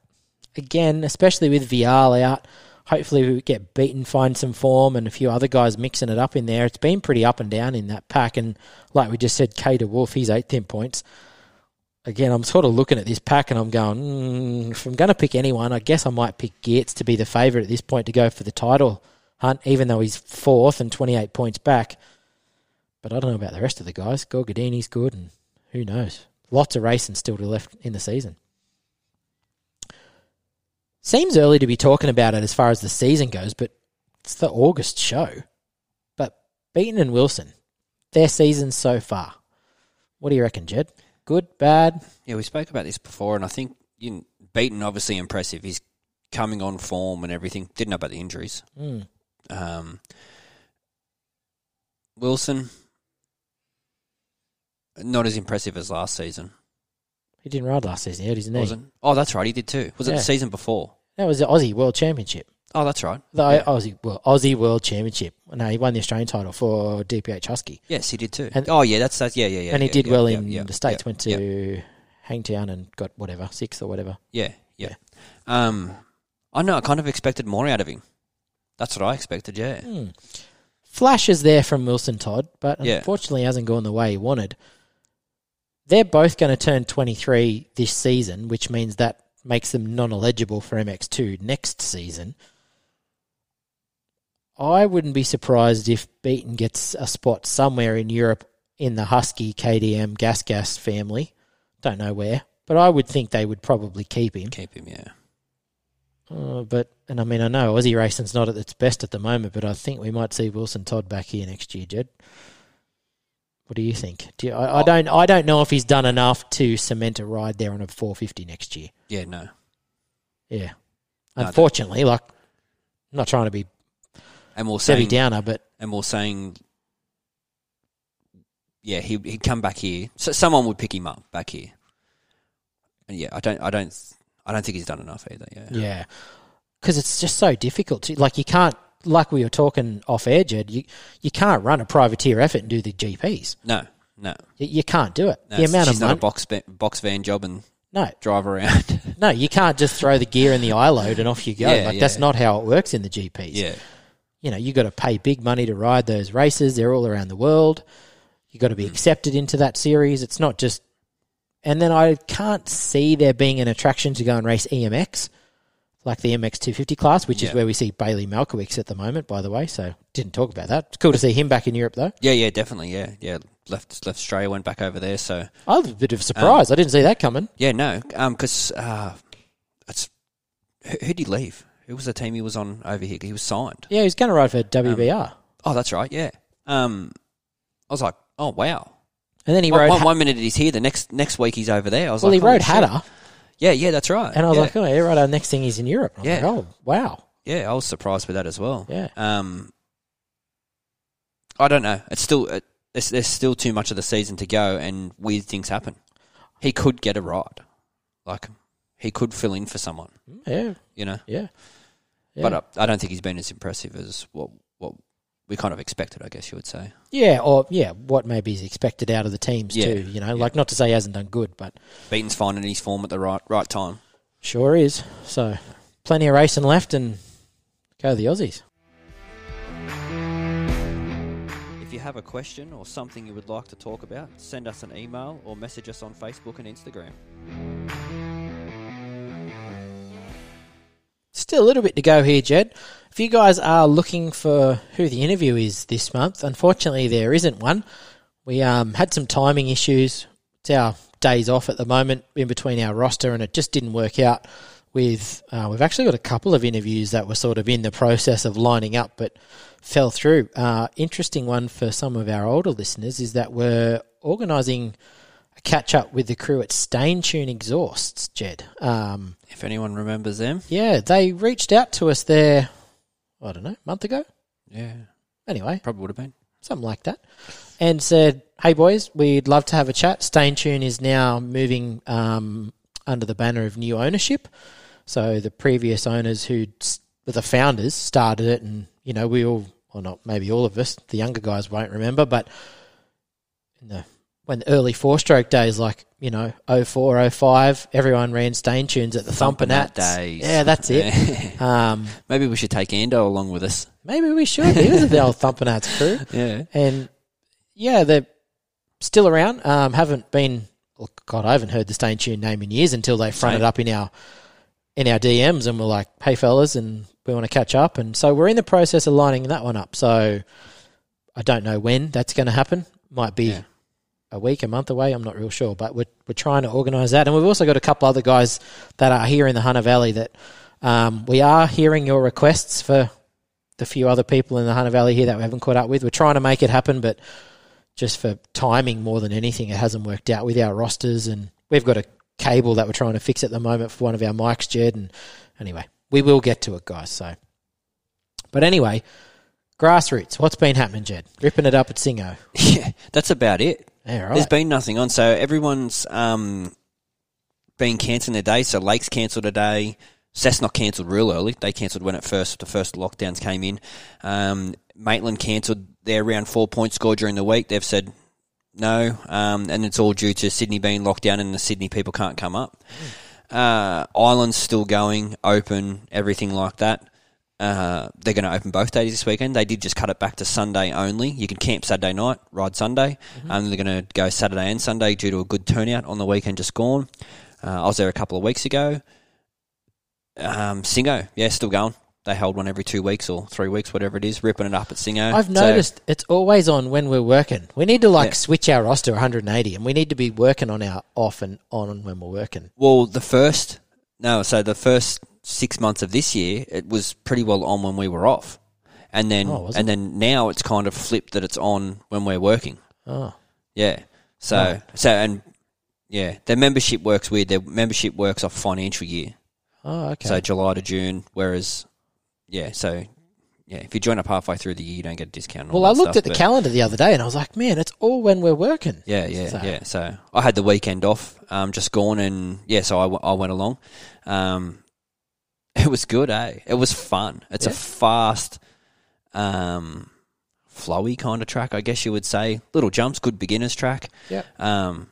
Speaker 1: Again, especially with Vial out, hopefully we get beaten, find some form, and a few other guys mixing it up in there. It's been pretty up and down in that pack, and like we just said, Kay de Wolf, he's eighth in points. Again, I'm sort of looking at this pack and I'm going, mm, if I'm going to pick anyone, I guess I might pick Geerts to be the favourite at this point to go for the title hunt, even though he's fourth and 28 points back. But I don't know about the rest of the guys. Guadagnini's good, and who knows? Lots of racing still to left in the season. Seems early to be talking about it as far as the season goes, but it's the August show. But Beaton and Wilson, their seasons so far. What do you reckon, Jed? Good, bad?
Speaker 2: Yeah, we spoke about this before, and I think you Beaton obviously impressive. He's coming on form and everything. Didn't know about the injuries.
Speaker 1: Mm.
Speaker 2: Um, Wilson, not as impressive as last season,
Speaker 1: He didn't ride last season. He hurt his knee.
Speaker 2: wasn't? Oh, that's right, he did too. Was it
Speaker 1: Yeah.
Speaker 2: the season before?
Speaker 1: That was the Aussie World Championship.
Speaker 2: Oh, that's right.
Speaker 1: The
Speaker 2: Yeah.
Speaker 1: Aussie, well, Aussie World Championship. No, he won the Australian title for DPH Husky.
Speaker 2: Yes, he did too.
Speaker 1: And-
Speaker 2: oh, yeah, that's that. Yeah, yeah, yeah.
Speaker 1: and he
Speaker 2: yeah,
Speaker 1: did
Speaker 2: yeah,
Speaker 1: well
Speaker 2: yeah,
Speaker 1: in
Speaker 2: yeah,
Speaker 1: the States,
Speaker 2: yeah,
Speaker 1: went to Hangtown and got whatever, sixth or whatever.
Speaker 2: Yeah, yeah. Um, I know. I kind of expected more out of him. That's what I expected. Yeah.
Speaker 1: Hmm. Flashes there from Wilson Todd, but
Speaker 2: Yeah.
Speaker 1: unfortunately hasn't gone the way he wanted. They're both going to turn 23 this season, which means that makes them non eligible for MX2 next season. I wouldn't be surprised if Beaton gets a spot somewhere in Europe in the Husky KTM Gas Gas family. Don't know where, but I would think they would probably keep him.
Speaker 2: Keep him. Yeah.
Speaker 1: Uh, but and I mean I know Aussie racing's not at its best at the moment, but I think we might see Wilson Todd back here next year, Jed. What do you think? Do you, I, I
Speaker 2: Oh.
Speaker 1: don't I don't know if he's done enough to cement a ride there on a 450 next year.
Speaker 2: Yeah. No.
Speaker 1: Yeah,
Speaker 2: No,
Speaker 1: unfortunately, like I'm not trying to be
Speaker 2: And we're
Speaker 1: Debbie
Speaker 2: saying,
Speaker 1: Downer, but
Speaker 2: and we're saying, yeah, he he'd come back here. So someone would pick him up back here. And yeah, I don't, I don't, I don't think he's done enough either. Yeah.
Speaker 1: yeah, because it's just so difficult to like you can't like we were talking off air, Jed. You you can't run a privateer effort and do the GPs.
Speaker 2: No. No.
Speaker 1: You, you can't do it.
Speaker 2: no
Speaker 1: the amount
Speaker 2: she's
Speaker 1: of
Speaker 2: not
Speaker 1: money.
Speaker 2: a box box van job and
Speaker 1: no,
Speaker 2: drive around.
Speaker 1: no, you can't just throw the gear in the iLoad and off you go.
Speaker 2: Yeah,
Speaker 1: like that's not how it works in the GPs.
Speaker 2: yeah.
Speaker 1: you know, you've got to pay big money to ride those races. They're all around the world. You've got to
Speaker 2: Mm.
Speaker 1: be accepted into that series. It's not just. And then I can't see there being an attraction to go and race EMX, like the MX 250 class, which is where we see Bailey Malkiewicz at the moment, by the way. So didn't talk about that. It's cool to see him back in Europe, though.
Speaker 2: Yeah. Yeah. Definitely. Yeah. Yeah. Left left Australia, went back over there. So
Speaker 1: I was a bit of a surprise. I didn't see that coming.
Speaker 2: yeah, no, um, because uh, it's who, who'd he leave? who was the team he was on over here? He was signed.
Speaker 1: Yeah, he's going to ride for WBR.
Speaker 2: Oh, that's right. Yeah. Um, I was like, oh wow.
Speaker 1: and then he
Speaker 2: One,
Speaker 1: rode.
Speaker 2: one,
Speaker 1: Ha-
Speaker 2: one minute he's here, the next next week he's over there. I was like,
Speaker 1: well,
Speaker 2: like,
Speaker 1: he rode
Speaker 2: shit. Yeah, yeah, that's right.
Speaker 1: and I was
Speaker 2: yeah.
Speaker 1: like, oh, yeah, right. Our next thing is in Europe. I
Speaker 2: Yeah.
Speaker 1: like, oh, wow.
Speaker 2: yeah, I was surprised with that as well.
Speaker 1: Yeah.
Speaker 2: Um, I don't know. It's still it, there's, there's still too much of the season to go, and weird things happen. He could get a ride, like he could fill in for someone,
Speaker 1: Yeah,
Speaker 2: you know.
Speaker 1: yeah. yeah.
Speaker 2: But uh, I don't think he's been as impressive as what what we kind of expected. I guess you would say.
Speaker 1: Yeah, or yeah, what maybe is expected out of the teams
Speaker 2: Yeah,
Speaker 1: too. You know, like not to say he hasn't done good, but
Speaker 2: Beaton's finding his form at the right right time.
Speaker 1: sure is. So plenty of racing left, and go the Aussies.
Speaker 2: If you have a question or something you would like to talk about, send us an email or message us on Facebook and Instagram.
Speaker 1: Still a little bit to go here, Jed. If you guys are looking for who the interview is this month, unfortunately there isn't one. We um, had some timing issues. It's our days off at the moment in between our roster, and it just didn't work out. With uh, we've actually got a couple of interviews that were sort of in the process of lining up, but fell through. Uh, interesting one for some of our older listeners is that we're organising a catch up with the crew at Staintune Exhausts, Jed. Um,
Speaker 2: If anyone remembers them,
Speaker 1: yeah, they reached out to us there, I don't know, a month ago?
Speaker 2: yeah,
Speaker 1: Anyway,
Speaker 2: probably would have been.
Speaker 1: something like that. And said, hey boys, we'd love to have a chat. Staintune is now moving um, under the banner of new ownership. So the previous owners who, the founders, started it, and, you know, we all, or not maybe all of us, the younger guys won't remember, but in the when the early four stroke days, like, you know, 04, 05, everyone ran Staintunes at the Thumping
Speaker 2: Thumpernat
Speaker 1: Nats.
Speaker 2: days.
Speaker 1: Yeah, that's it. um,
Speaker 2: Maybe we should take Ando along with us.
Speaker 1: maybe we should. He was of the old Thumping Nats crew.
Speaker 2: Yeah.
Speaker 1: And yeah, they're still around. Um, haven't been, well, God, I haven't heard the Staintune name in years until they fronted
Speaker 2: Same.
Speaker 1: up in our in our DMs and we're like, hey fellas, and we want to catch up. And so we're in the process of lining that one up. So I don't know when that's going to happen. Might be
Speaker 2: Yeah.
Speaker 1: A week, a month away. I'm not real sure, but we're we're trying to organise that. And we've also got a couple other guys that are here in the Hunter Valley that um, we are hearing your requests for the few other people in the Hunter Valley here that we haven't caught up with. We're trying to make it happen, but just for timing more than anything, it hasn't worked out with our rosters. And we've got a cable that we're trying to fix at the moment for one of our mics, Jed. And anyway, we will get to it, guys. So, but anyway, grassroots. What's been happening, Jed? Ripping it up at Singo.
Speaker 2: Yeah, that's about it.
Speaker 1: Yeah,
Speaker 2: There's
Speaker 1: right.
Speaker 2: been nothing on, so everyone's um, been cancelling their day. So Lakes cancelled a day. Cessnock cancelled real early. They cancelled when it first the first lockdowns came in. Um, Maitland cancelled their round four point score during the week. They've said no, um, and it's all due to Sydney being locked down and the Sydney people can't come up. Uh, Island's still going, open, everything like that. Uh, they're going to open both days this weekend. They did just cut it back to Sunday only. You can camp Saturday night, ride Sunday. And they're going to go Saturday and Sunday due to a good turnout on the weekend just gone. Uh, I was there a couple of weeks ago. Um, Singo, yeah, still going. They hold one every two weeks or three weeks, whatever it is, ripping it up at Singo.
Speaker 1: I've
Speaker 2: So-
Speaker 1: noticed it's always on when we're working. We need to like
Speaker 2: Yeah.
Speaker 1: switch our roster 180, and we need to be working on our off and on when we're working.
Speaker 2: Well, the first no, so the first six months of this year, it was pretty well on when we were off, and then
Speaker 1: Oh,
Speaker 2: and then now it's kind of flipped that it's on when we're working.
Speaker 1: Oh,
Speaker 2: Yeah. So
Speaker 1: Right.
Speaker 2: so and yeah, their membership works weird. Their membership works off financial year,
Speaker 1: oh, okay.
Speaker 2: so July to June. Whereas, yeah, so yeah, if you join up halfway through the year, you don't get a discount.
Speaker 1: well, I looked
Speaker 2: stuff,
Speaker 1: at the calendar the other day, and I was like, man, it's all when we're working.
Speaker 2: Yeah, yeah,
Speaker 1: So-
Speaker 2: yeah. So I had the weekend off, um, just gone, and yeah, so I, w- I went along. Um, it was good, eh? It was fun. It's a fast, um, flowy kind of track, I guess you would say. Little jumps, good beginners track.
Speaker 1: Yeah.
Speaker 2: Um,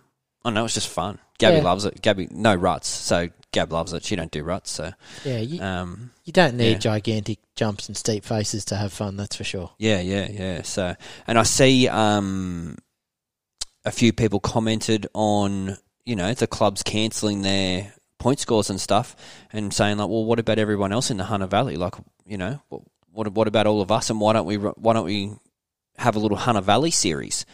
Speaker 2: I know it's just fun. Gabby
Speaker 1: Yeah.
Speaker 2: loves it. Gabby, no ruts, so Gab loves it. She don't do ruts, so
Speaker 1: Yeah, you,
Speaker 2: um,
Speaker 1: you don't need
Speaker 2: yeah.
Speaker 1: gigantic jumps and steep faces to have fun. That's for sure.
Speaker 2: Yeah, yeah, yeah. So, and I see um, a few people commented on, you know, the clubs cancelling their point scores and stuff, and saying like, well, what about everyone else in the Hunter Valley? Like, you know, what what, about all of us? And why don't we why don't we have a little Hunter Valley series?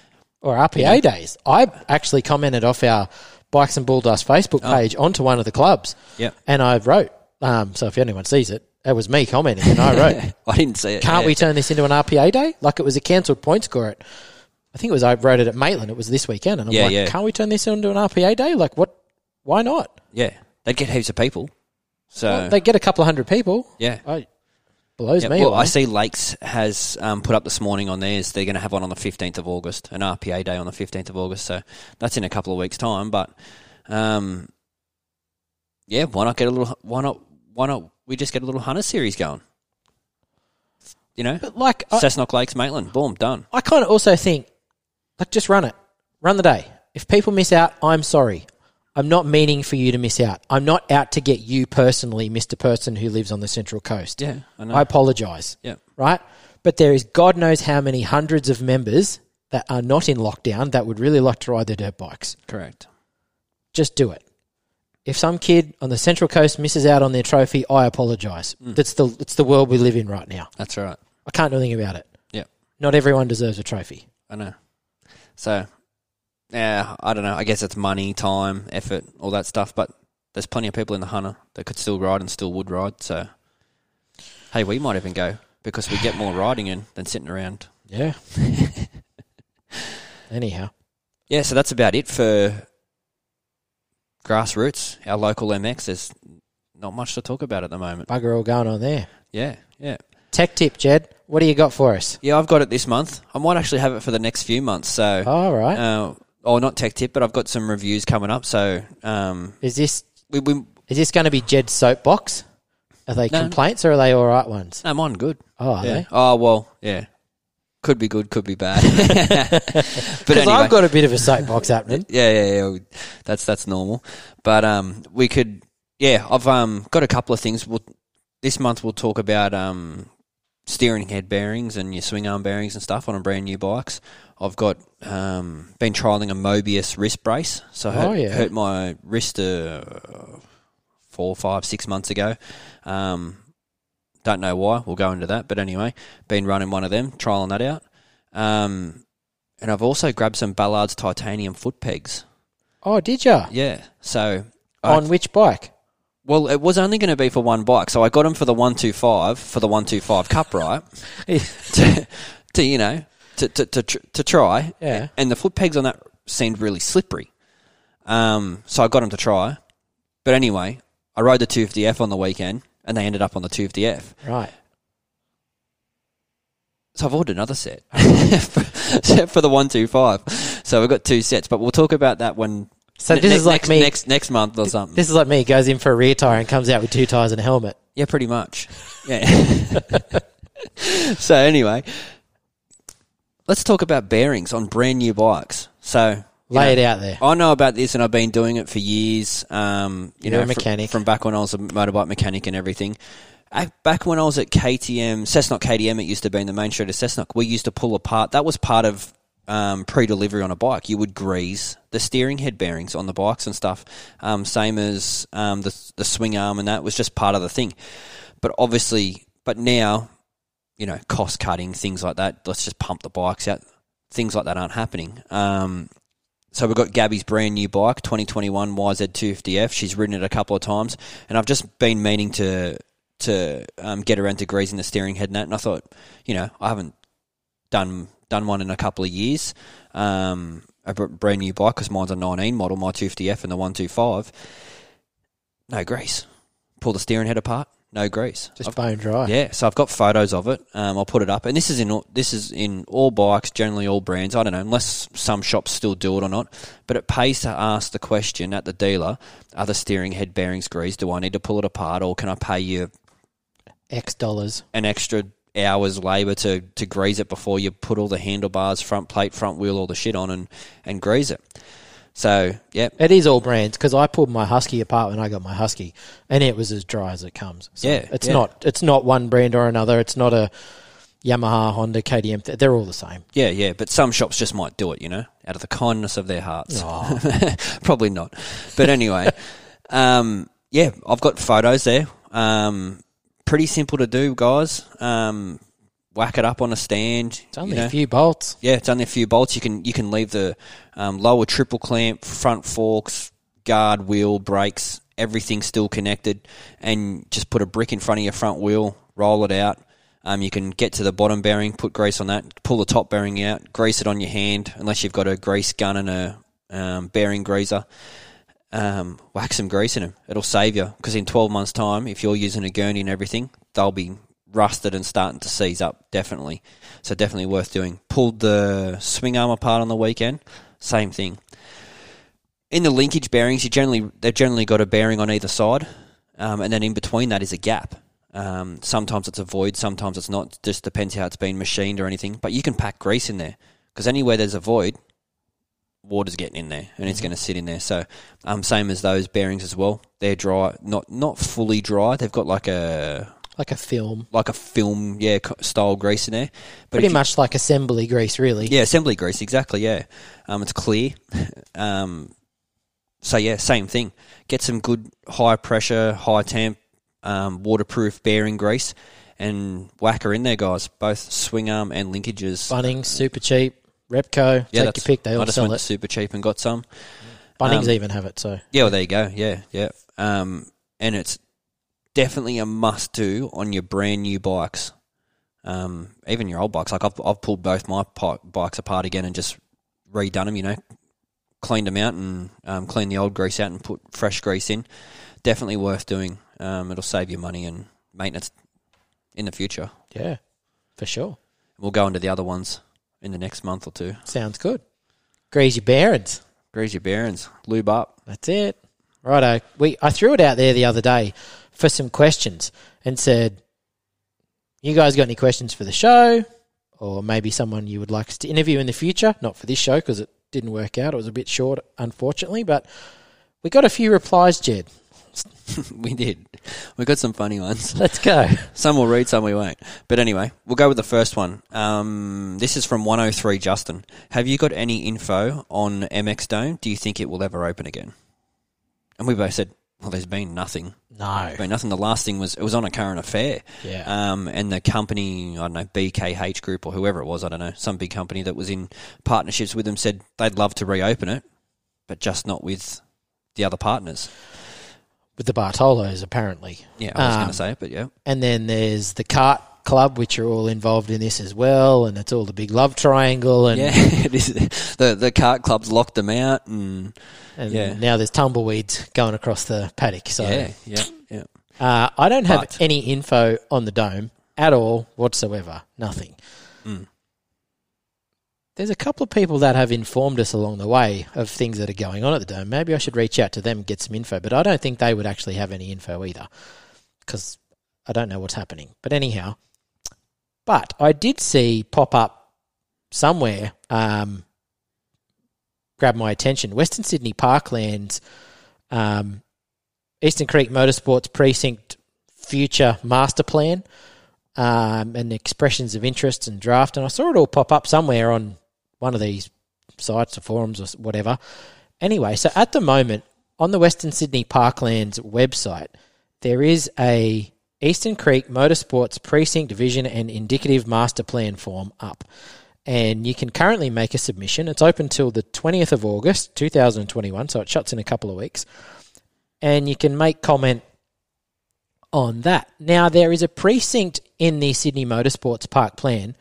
Speaker 1: Or RPA days. I actually commented off our Bikes and Bulldust Facebook
Speaker 2: Oh.
Speaker 1: page onto one of the clubs,
Speaker 2: Yep.
Speaker 1: and I wrote, Um, so if anyone sees it, it was me commenting, and I wrote,
Speaker 2: I didn't see it.
Speaker 1: "Can't
Speaker 2: yeah.
Speaker 1: we turn this into an RPA day? Like it was a cancelled point score at." I think it was I wrote it at Maitland. It was this weekend, and I'm
Speaker 2: Yeah,
Speaker 1: like,
Speaker 2: yeah.
Speaker 1: "Can't we turn this into an RPA day? Like what? Why not?
Speaker 2: Yeah, they'd get heaps of people. So
Speaker 1: Well, they get a couple of hundred people.
Speaker 2: yeah.
Speaker 1: I, blows
Speaker 2: Yeah,
Speaker 1: me
Speaker 2: well,
Speaker 1: away.
Speaker 2: I see Lakes has um, put up this morning on theirs. They're going to have one on the fifteenth of August, an RPA day on the fifteenth of August. So that's in a couple of weeks' time. But um, yeah, why not get a little? Why not? Why not? We just get a little hunter series going. You know,
Speaker 1: but like, I,
Speaker 2: Cessnock Lakes, Maitland, boom, done.
Speaker 1: I kind of also think, like, just run it, run the day. If people miss out, I'm sorry. I'm not meaning for you to miss out. I'm not out to get you personally, Mister Person who lives on the Central Coast.
Speaker 2: Yeah, I know.
Speaker 1: I apologise.
Speaker 2: yeah,
Speaker 1: right? But there is God knows how many hundreds of members that are not in lockdown that would really like to ride their dirt bikes.
Speaker 2: correct.
Speaker 1: Just do it. If some kid on the Central Coast misses out on their trophy, I apologise.
Speaker 2: Mm.
Speaker 1: That's the it's the world we live in right now.
Speaker 2: That's right.
Speaker 1: I can't do anything about it.
Speaker 2: Yeah.
Speaker 1: Not everyone deserves a trophy.
Speaker 2: I know. So, yeah, I don't know. I guess it's money, time, effort, all that stuff. But there's plenty of people in the Hunter that could still ride and still would ride. So, hey, we might even go because we get more riding in than sitting around.
Speaker 1: Yeah. Anyhow,
Speaker 2: Yeah, so that's about it for grassroots, our local MX. There's not much to talk about at the moment.
Speaker 1: bugger all going on there.
Speaker 2: Yeah, yeah.
Speaker 1: Tech tip, Jed. What do you got for us?
Speaker 2: Yeah, I've got it this month. I might actually have it for the next few months. So,
Speaker 1: All right.
Speaker 2: uh, oh, not tech tip, but I've got some reviews coming up. So, um,
Speaker 1: is this
Speaker 2: we, we
Speaker 1: is this going to be Jed's soapbox? Are they
Speaker 2: No.
Speaker 1: complaints or are they all right ones?
Speaker 2: no, mine good.
Speaker 1: Oh, are
Speaker 2: Yeah.
Speaker 1: they?
Speaker 2: Oh well, yeah. Could be good, could be bad. but
Speaker 1: Because
Speaker 2: anyway,
Speaker 1: I've got a bit of a soapbox happening.
Speaker 2: yeah, yeah, yeah. That's that's normal. But um, we could, yeah. I've um got a couple of things. We'll, this month we'll talk about um steering head bearings and your swing arm bearings and stuff on a brand new bikes. I've got um been trialing a Mobius wrist brace. So I hurt,
Speaker 1: Oh, yeah.
Speaker 2: hurt my wrist uh, four, five, six months ago. Um, don't know why. We'll go into that. But anyway, been running one of them, trialing that out. Um, and I've also grabbed some Ballard's titanium foot pegs.
Speaker 1: Oh, did you?
Speaker 2: Yeah. So,
Speaker 1: On which bike?
Speaker 2: Well, it was only going to be for one bike. So I got them for the 125, for the 125 Cup, right? to, to, you know, to, to, to, to try.
Speaker 1: Yeah.
Speaker 2: And the foot pegs on that seemed really slippery. Um, so I got them to try. But anyway, I rode the 250F on the weekend and they ended up on the 250F.
Speaker 1: Right.
Speaker 2: So I've ordered another set for, for the 125. So we've got two sets, but we'll talk about that when.
Speaker 1: So this is like
Speaker 2: next,
Speaker 1: me.
Speaker 2: next next month or something.
Speaker 1: This is like me. Goes in for a rear tire and comes out with two tires and a helmet.
Speaker 2: Yeah, pretty much. Yeah. so anyway, let's talk about bearings on brand new bikes. So
Speaker 1: Lay
Speaker 2: know,
Speaker 1: it out there.
Speaker 2: I know about this, and I've been doing it for years. Um, you
Speaker 1: You're
Speaker 2: know,
Speaker 1: mechanic.
Speaker 2: from back when I was a motorbike mechanic and everything. Ac- Back when I was at KTM, Cessnock KTM, it used to be in the main street of Cessnock. We used to pull apart. That was part of um, pre-delivery on a bike. You would grease the steering head bearings on the bikes and stuff. Um, same as um, the the swing arm and that was just part of the thing. But obviously, but now, you know, cost cutting things like that. Let's just pump the bikes out. Things like that aren't happening. Um, so we've got Gabby's brand new bike, 2021 YZ250F. She's ridden it a couple of times, and I've just been meaning to to um, get around to greasing the steering head and that. And I thought, you know, I haven't done done one in a couple of years. Um, a brand new bike because mine's a 19 model, my 250F and the 125. No grease. Pull the steering head apart. No grease.
Speaker 1: Just
Speaker 2: I've-
Speaker 1: bone dry.
Speaker 2: yeah, so I've got photos of it. Um, I'll put it up, and this is in all, this is in all bikes, generally all brands. I don't know, unless some shops still do it or not. But it pays to ask the question at the dealer: Are the steering head bearings greased? Do I need to pull it apart, or can I pay you
Speaker 1: X dollars.
Speaker 2: an extra hour's labour to to grease it before you put all the handlebars, front plate, front wheel, all the shit on and and grease it? So yeah,
Speaker 1: It is all brands because I pulled my Husky apart when I got my Husky, and it was as dry as it comes. So
Speaker 2: Yeah,
Speaker 1: it's
Speaker 2: yeah.
Speaker 1: not. It's not one brand or another. It's not a Yamaha, Honda, KTM. They're all the same.
Speaker 2: Yeah, yeah, but some shops just might do it, you know, out of the kindness of their hearts.
Speaker 1: Oh.
Speaker 2: Probably not. But anyway, um, yeah, I've got photos there. Um, pretty simple to do, guys. Um, whack it up on a stand.
Speaker 1: It's only
Speaker 2: you know.
Speaker 1: a few bolts.
Speaker 2: Yeah, it's only a few bolts. You can you can leave the um, lower triple clamp, front forks, guard, wheel, brakes, everything still connected, and just put a brick in front of your front wheel, roll it out. Um, you can get to the bottom bearing, put grease on that, pull the top bearing out, grease it on your hand, unless you've got a grease gun and a um, bearing greaser. Um, whack some grease in them. It'll save you because in 12 months' time, if you're using a Gerni and everything, they'll be rusted and starting to seize up. Definitely, so definitely worth doing. Pulled the swing arm apart on the weekend. Same thing. In the linkage bearings, you generally they've generally got a bearing on either side, um, and then in between that is a gap. Um, sometimes it's a void, sometimes it's not. Just depends how it's been machined or anything. But you can pack grease in there because anywhere there's a void, water's getting in there and it's going to sit in there. So, um, same as those bearings as well. They're dry, not not fully dry. They've got like a
Speaker 1: Like a film.
Speaker 2: like a film, yeah, co- style grease in there. But
Speaker 1: Pretty
Speaker 2: if you-
Speaker 1: much like assembly grease, really.
Speaker 2: yeah, assembly grease, exactly. Yeah, um, it's clear. um, so yeah, same thing. Get some good high pressure, high temp, um, waterproof bearing grease, and whack her in there, guys. Both swing arm and linkages.
Speaker 1: Bunnings, super cheap. Repco,
Speaker 2: yeah,
Speaker 1: take your pick. They
Speaker 2: I
Speaker 1: all
Speaker 2: just
Speaker 1: sell
Speaker 2: went
Speaker 1: it.
Speaker 2: super cheap and got some.
Speaker 1: Bunnings
Speaker 2: um,
Speaker 1: even have it. So
Speaker 2: Yeah, well, there you go. Yeah, yeah. Um, and it's definitely a must do on your brand new bikes. Um, even your old bikes. Like I've, I've pulled both my bikes apart again and just redone them. You know, cleaned them out and um, cleaned the old grease out and put fresh grease in. Definitely worth doing. Um, it'll save you money and maintenance in the future.
Speaker 1: yeah, for sure.
Speaker 2: We'll go into the other ones in the next month or two.
Speaker 1: Sounds good. Grease your bearings.
Speaker 2: Grease your bearings, lube up.
Speaker 1: That's it. Righto. We I threw it out there the other day for some questions and said, "You guys got any questions for the show, or maybe someone you would like us to interview in the future? Not for this show because it didn't work out. It was a bit short, unfortunately, but we got a few replies, Jed.
Speaker 2: we did. We got some funny ones.
Speaker 1: Let's go.
Speaker 2: Some will read, some we won't. But anyway, we'll go with the first one. Um, this is from 103 Justin. Have you got any info on MX Dome? Do you think it will ever open again? And we both said, well, there's been nothing.
Speaker 1: No.
Speaker 2: There's been nothing. The last thing was, it was on a current affair.
Speaker 1: Yeah.
Speaker 2: Um, and the company, I don't know, BKH Group or whoever it was, I don't know, some big company that was in partnerships with them said they'd love to reopen it, but just not with the other partners.
Speaker 1: With the Bartolos, apparently.
Speaker 2: Yeah, I was going
Speaker 1: Um,
Speaker 2: to say it, but yeah.
Speaker 1: And then there's the Cart Club, which are all involved in this as well, and it's all the big love triangle, and,
Speaker 2: Yeah, it is. The the cart clubs locked them out, and
Speaker 1: and
Speaker 2: yeah.
Speaker 1: now there's tumbleweeds going across the paddock. So
Speaker 2: yeah, yeah, yeah.
Speaker 1: uh, I don't have
Speaker 2: But-
Speaker 1: any info on the dome at all whatsoever. Nothing.
Speaker 2: Mm.
Speaker 1: There's a couple of people that have informed us along the way of things that are going on at the dome. Maybe I should reach out to them and get some info, but I don't think they would actually have any info either because I don't know what's happening. But anyhow, but I did see pop up somewhere, um, grab my attention. Western Sydney Parklands, um, Eastern Creek Motorsports Precinct future master plan, um, and expressions of interest and draft. And I saw it all pop up somewhere on one of these sites or forums or whatever. Anyway, so at the moment on the Western Sydney Parklands website, there is a Eastern Creek Motorsports Precinct Division and Indicative Master Plan form up. And you can currently make a submission. It's open till the 20th of August, 2021, so it shuts in a couple of weeks. And you can make comment on that. Now, there is a precinct in the Sydney Motorsports Park plan,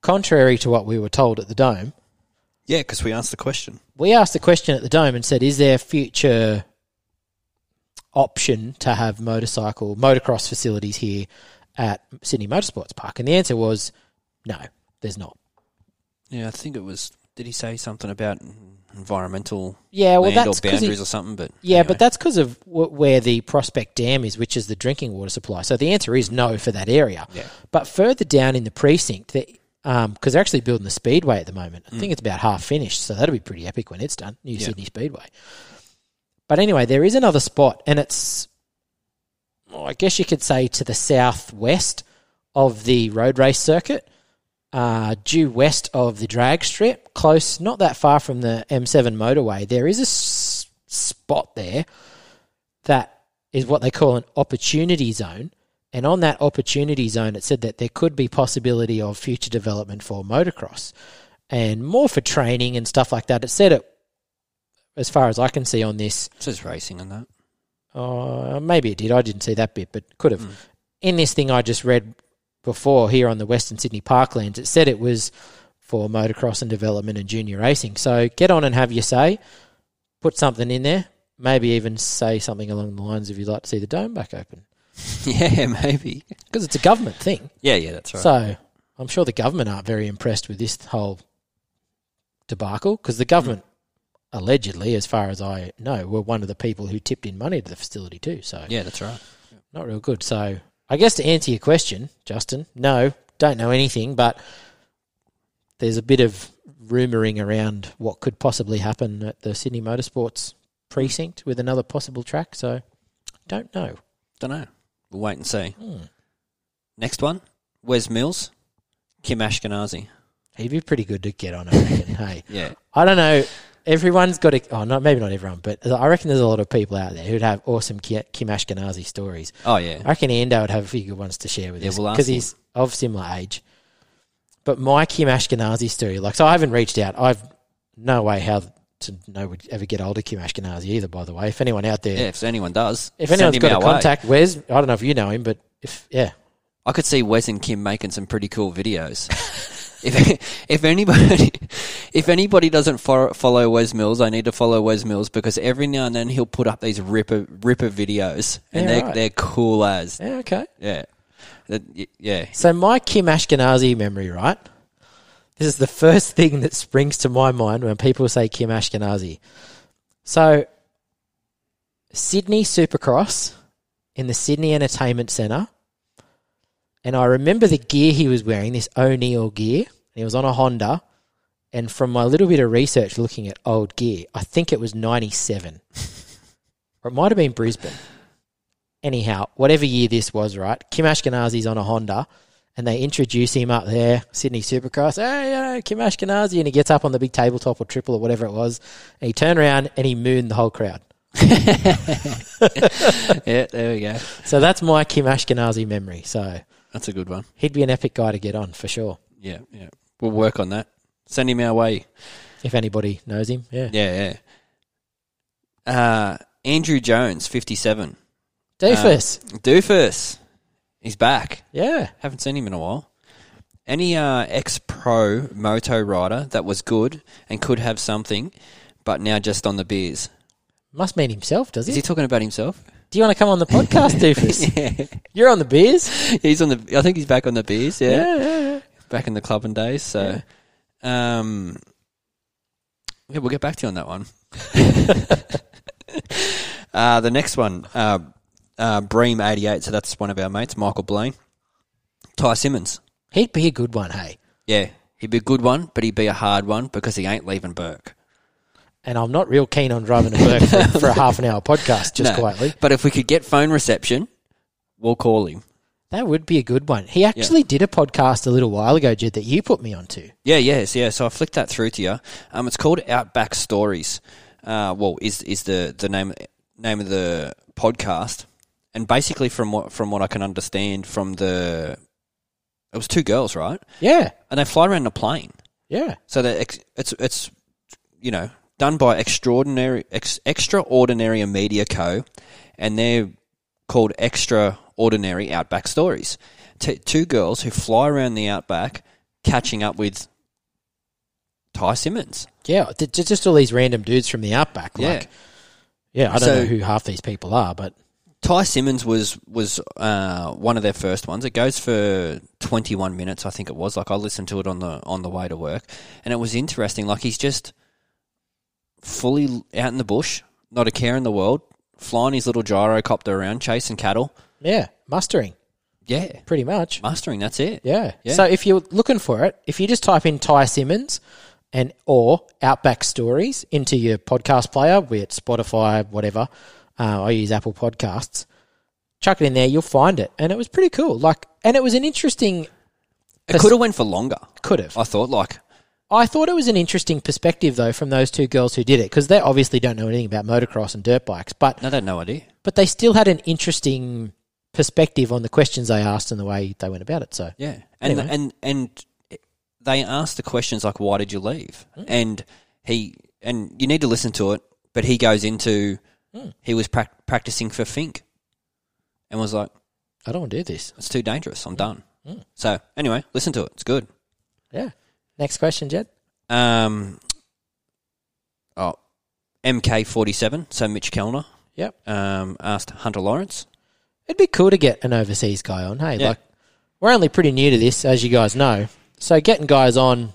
Speaker 1: contrary to what we were told at the Dome.
Speaker 2: Yeah, because we asked the question.
Speaker 1: We asked the question at the Dome and said, is there future option to have motorcycle, motocross facilities here at Sydney Motorsports Park? And the answer was no, there's not.
Speaker 2: Yeah, I think it was. Did he say something about environmental
Speaker 1: Yeah, well,
Speaker 2: land or
Speaker 1: that's 'cause he-
Speaker 2: boundaries or something? But
Speaker 1: Yeah,
Speaker 2: anyway.
Speaker 1: but that's because of w- where the Prospect Dam is, which is the drinking water supply. So the answer is no for that area.
Speaker 2: Yeah.
Speaker 1: But further down in the precinct, because they're actually building the speedway at the moment. I think it's about half finished, so that'll be pretty epic when it's done. New
Speaker 2: Mm. Yeah.
Speaker 1: Sydney Speedway. But anyway, there is another spot, and it's, well, I guess you could say, to the southwest of the road race circuit, uh, due west of the drag strip, close, not that far from the M7 motorway. There is a s- spot there that is what they call an opportunity zone. And on that opportunity zone, it said that there could be possibility of future development for motocross and more for training and stuff like that. It said it, as far as I can see on this,
Speaker 2: it says racing and that.
Speaker 1: Uh, maybe it did. I didn't see that bit, but could have. In this thing I just read before here on the Western Sydney Parklands, it said it was for motocross and development and junior racing. So get on and have your say. Put something in there. Maybe even say something along the lines of you'd like to see the dome back open.
Speaker 2: yeah, maybe.
Speaker 1: Because it's a government thing.
Speaker 2: Yeah, yeah, that's right.
Speaker 1: So I'm sure the government aren't very impressed with this whole debacle because the government, allegedly, as far as I know, were one of the people who tipped in money to the facility too. So
Speaker 2: yeah, that's right.
Speaker 1: not real good. So I guess to answer your question, Justin, no, don't know anything, but there's a bit of rumouring around what could possibly happen at the Sydney Motorsports precinct with another possible track. So don't know.
Speaker 2: Don't know. We'll wait and see.
Speaker 1: Hmm.
Speaker 2: Next one, Wes Mills, Kim Ashkenazi.
Speaker 1: He'd be pretty good to get on, I reckon. hey.
Speaker 2: Yeah,
Speaker 1: I don't know. Everyone's got a, oh, not maybe not everyone, but I reckon there's a lot of people out there who'd have awesome Kim Ashkenazi stories.
Speaker 2: oh yeah,
Speaker 1: I reckon Ando would have a few good ones to share with
Speaker 2: Yeah,
Speaker 1: us
Speaker 2: we'll
Speaker 1: because he's of similar age. But my Kim Ashkenazi story, like, so I haven't reached out. I've no way how to know would ever get older Kim Ashkenazi either. By the way, if anyone out there,
Speaker 2: yeah. If anyone does,
Speaker 1: if anyone's got a
Speaker 2: our way.
Speaker 1: contact, Wes, I don't know if you know him, but if yeah,
Speaker 2: I could see Wes and Kim making some pretty cool videos. if if anybody if anybody doesn't fo- follow Wes Mills, I need to follow Wes Mills because every now and then he'll put up these ripper ripper videos, and
Speaker 1: Yeah,
Speaker 2: they're
Speaker 1: right.
Speaker 2: they're cool as
Speaker 1: yeah, okay.
Speaker 2: yeah, That- yeah.
Speaker 1: So my Kim Ashkenazi memory, right? This is the first thing that springs to my mind when people say Kim Ashkenazi. So Sydney Supercross in the Sydney Entertainment Centre. And I remember the gear he was wearing, this O'Neill gear. He was on a Honda. And from my little bit of research looking at old gear, I think it was 97. or it might have been Brisbane. Anyhow, whatever year this was, right? Kim Ashkenazi's on a Honda. And they introduce him up there, Sydney Supercross. Hey, you know, Kim Ashkenazi. And he gets up on the big tabletop or triple or whatever it was. And he turned around and he mooned the whole crowd.
Speaker 2: yeah, there we go.
Speaker 1: So that's my Kim Ashkenazi memory. So
Speaker 2: That's a good one.
Speaker 1: he'd be an epic guy to get on for sure.
Speaker 2: Yeah, yeah. We'll work on that. Send him our way.
Speaker 1: If anybody knows him, yeah.
Speaker 2: Yeah, yeah. Uh, Andrew Jones, fifty-seven.
Speaker 1: Doofus.
Speaker 2: Doofus, he's back.
Speaker 1: yeah.
Speaker 2: Haven't seen him in a while. Any uh, ex-pro moto rider that was good and could have something, but now just on the beers.
Speaker 1: Must mean himself, does he?
Speaker 2: Is
Speaker 1: he?
Speaker 2: talking about himself?
Speaker 1: Do you want to come on the podcast, Doofus?
Speaker 2: yeah,
Speaker 1: You're on the beers?
Speaker 2: he's on the. I think he's back on the beers. Yeah,
Speaker 1: yeah, yeah. yeah.
Speaker 2: back in the clubbing days. So, um, yeah, we'll get back to you on that one. uh, the next one, uh, uh, Bream eighty eight. So that's one of our mates, Michael Blaine. Ty Simmons.
Speaker 1: He'd be a good one, hey.
Speaker 2: Yeah, he'd be a good one, but he'd be a hard one because he ain't leaving Bourke.
Speaker 1: And I'm not real keen on driving to work for, for a half an hour podcast, just
Speaker 2: No.
Speaker 1: quietly.
Speaker 2: But if we could get phone reception, we'll call him.
Speaker 1: That would be a good one. He actually did a podcast a little while ago, Jed, that you put me onto.
Speaker 2: Yeah, yes, yeah. So I flicked that through to you. Um, it's called Outback Stories. Uh, well, is is the the name name of the podcast? And basically, from what from what I can understand, from the it was two girls, right?
Speaker 1: Yeah,
Speaker 2: And they fly around in a plane.
Speaker 1: yeah.
Speaker 2: So that ex- it's it's you know done by extraordinary ex- extraordinary media co, and they're called extraordinary outback stories. T- two girls who fly around the outback, catching up with Ty Simmons.
Speaker 1: Yeah, just all these random dudes from the outback.
Speaker 2: Yeah.
Speaker 1: Like, yeah, I don't
Speaker 2: So-
Speaker 1: know who half these people are, but
Speaker 2: Ty Simmons was was uh, one of their first ones. It goes for twenty one minutes, I think it was. Like I listened to it on the on the way to work, and it was interesting. Like he's just fully out in the bush, not a care in the world, flying his little gyrocopter around, chasing cattle.
Speaker 1: yeah, mustering
Speaker 2: Yeah,
Speaker 1: pretty much.
Speaker 2: mustering. That's it.
Speaker 1: Yeah.
Speaker 2: Yeah.
Speaker 1: So if you're looking for it, if you just type in Ty Simmons and or Outback Stories into your podcast player, be it Spotify, whatever, uh, I use Apple Podcasts. Chuck it in there, you'll find it, and it was pretty cool. Like, and it was an interesting.
Speaker 2: It could have went for longer.
Speaker 1: Could have.
Speaker 2: I thought. Like,
Speaker 1: I thought it was an interesting perspective though from those two girls who did it because they obviously don't know anything about motocross and dirt bikes, but
Speaker 2: I had no idea.
Speaker 1: but they still had an interesting perspective on the questions they asked and the way they went about it. So
Speaker 2: Yeah, and
Speaker 1: Anyway.
Speaker 2: and and they asked the questions like, "Why did you leave?"
Speaker 1: Hmm.
Speaker 2: And he and you need to listen to it, but he goes into
Speaker 1: Hmm.
Speaker 2: He was prac- practicing for Finke, and was like,
Speaker 1: I don't want to do this.
Speaker 2: "It's too dangerous. I'm done."
Speaker 1: Hmm.
Speaker 2: So anyway, listen to it. It's good.
Speaker 1: Yeah. Next question, Jed.
Speaker 2: Um, oh, MK47. So Mitch Kellner
Speaker 1: Yep.
Speaker 2: um, asked Hunter Lawrence.
Speaker 1: It'd be cool to get an overseas guy on. Hey,
Speaker 2: Yeah.
Speaker 1: like we're only pretty new to this, as you guys know. So getting guys on,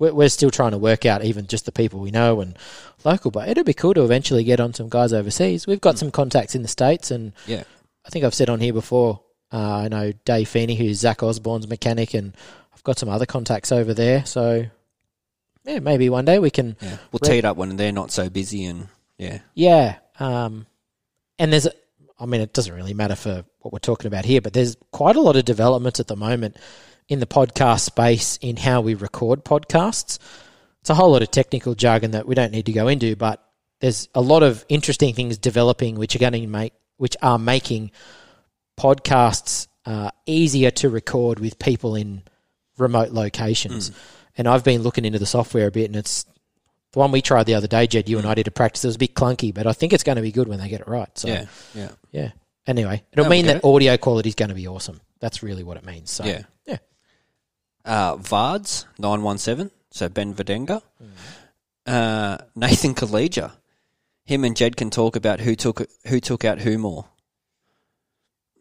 Speaker 1: we're, we're still trying to work out even just the people we know and local. But it'd be cool to eventually get on some guys overseas. We've got some contacts in the states, and
Speaker 2: Yeah.
Speaker 1: I think I've said on here before. Uh, I know Dave Feeney, who's Zach Osborne's mechanic, and I've got some other contacts over there. So yeah, maybe one day we can
Speaker 2: Yeah, we'll
Speaker 1: Re-
Speaker 2: tee it up when they're not so busy, and yeah,
Speaker 1: Yeah. Um, and there's, I mean, it doesn't really matter for what we're talking about here, but there's quite a lot of developments at the moment in the podcast space in how we record podcasts. It's a whole lot of technical jargon that we don't need to go into, but there's a lot of interesting things developing which are going to make, which are making podcasts uh, easier to record with people in remote locations. And I've been looking into the software a bit, and it's the one we tried the other day, Jed. You and I did a practice. It was a bit clunky, but I think it's going to be good when they get it right. So
Speaker 2: yeah, yeah,
Speaker 1: yeah. Anyway, it'll
Speaker 2: No,
Speaker 1: mean that
Speaker 2: get
Speaker 1: audio quality is going to be awesome. That's really what it means. So
Speaker 2: yeah. Uh, Vards nine one seven. So Ben Vadenga,
Speaker 1: Mm.
Speaker 2: uh, Nathan Kaleja. Him and Jed can talk about who took who took out who more.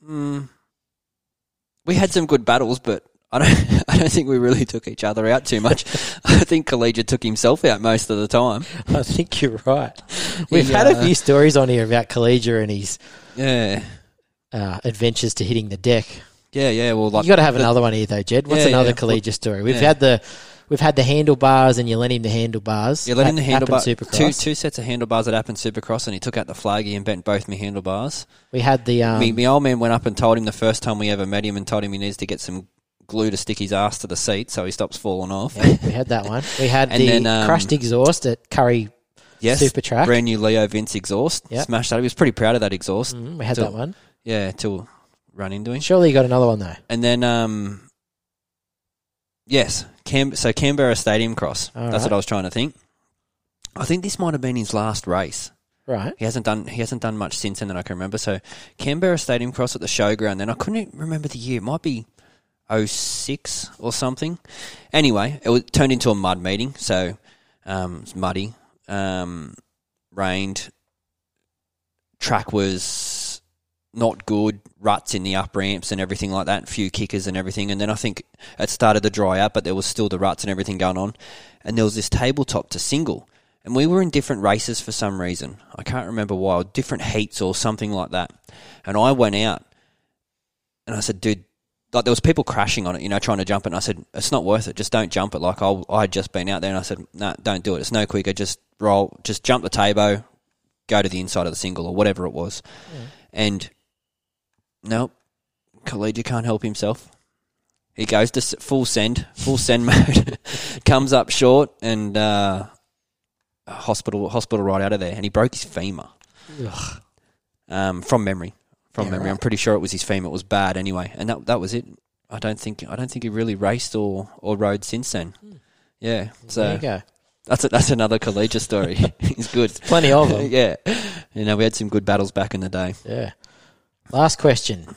Speaker 2: Mm. We had some good battles, but I don't. I don't think we really took each other out too much. I think Kaleja took himself out most of the time.
Speaker 1: I think you're right. We've
Speaker 2: He,
Speaker 1: had a
Speaker 2: uh,
Speaker 1: few stories on here about Collegia and his
Speaker 2: Yeah,
Speaker 1: uh, adventures to hitting the deck.
Speaker 2: Yeah, yeah. Well, like
Speaker 1: you got to have
Speaker 2: the-
Speaker 1: another one here though, Jed. What's
Speaker 2: Yeah,
Speaker 1: another
Speaker 2: yeah.
Speaker 1: Collegia story? We've
Speaker 2: Yeah.
Speaker 1: had the we've had the handlebars, and you lent him the handlebars.
Speaker 2: You let him the handlebars. Two two sets of handlebars at Appin Supercross, and he took out the flaggy and bent both my handlebars.
Speaker 1: We had the um,
Speaker 2: me, my old man went up and told him the first time we ever met him, and told him he needs to get some glue to stick his ass to the seat so he stops falling off.
Speaker 1: yeah, we had that one. We had the
Speaker 2: then, um,
Speaker 1: crushed exhaust at Kurri.
Speaker 2: yes,
Speaker 1: Super track.
Speaker 2: brand new LeoVince exhaust.
Speaker 1: Yep.
Speaker 2: Smashed that. He was pretty proud of that exhaust.
Speaker 1: Mm, we had
Speaker 2: So-
Speaker 1: that one.
Speaker 2: Yeah, till run into him.
Speaker 1: Surely you got another one though.
Speaker 2: And then, um, yes, Cam- so Canberra Stadium Cross.
Speaker 1: All
Speaker 2: That's
Speaker 1: right.
Speaker 2: what I was trying to think. I think this might have been his last race.
Speaker 1: Right.
Speaker 2: He hasn't done he hasn't done much since then that I can remember. So Canberra Stadium Cross at the showground. Then I couldn't remember the year. It might be 06 or something. Anyway, it was turned into a mud meeting. So um, it's muddy, um, rained. Track was not good. Ruts in the up ramps and everything like that. Few kickers and everything. And then I think it started to dry out, but there was still the ruts and everything going on. And there was this tabletop to single and we were in different races for some reason. I can't remember why, or different heats or something like that. And I went out and I said, dude, like there was people crashing on it, you know, trying to jump it. And I said, it's not worth it. Just don't jump it. Like I, I had just been out there and I said, no, don't do it. It's no quicker. Just roll, just jump the table, go to the inside of the single or whatever it was. And nope, Collegiate can't help himself. He goes to full send, full send mode, comes up short and uh, hospital hospital right out of there, and he broke his femur um, from memory. From
Speaker 1: Yeah,
Speaker 2: memory,
Speaker 1: right.
Speaker 2: I'm pretty sure it was his femur. It was bad anyway, and that that was it. I don't think I don't think he really raced or, or rode since then. Yeah,
Speaker 1: there
Speaker 2: so
Speaker 1: you go.
Speaker 2: that's a, that's another collegiate story. He's good.
Speaker 1: Plenty of them.
Speaker 2: yeah, you know we had some good battles back in the day.
Speaker 1: Yeah. Last question.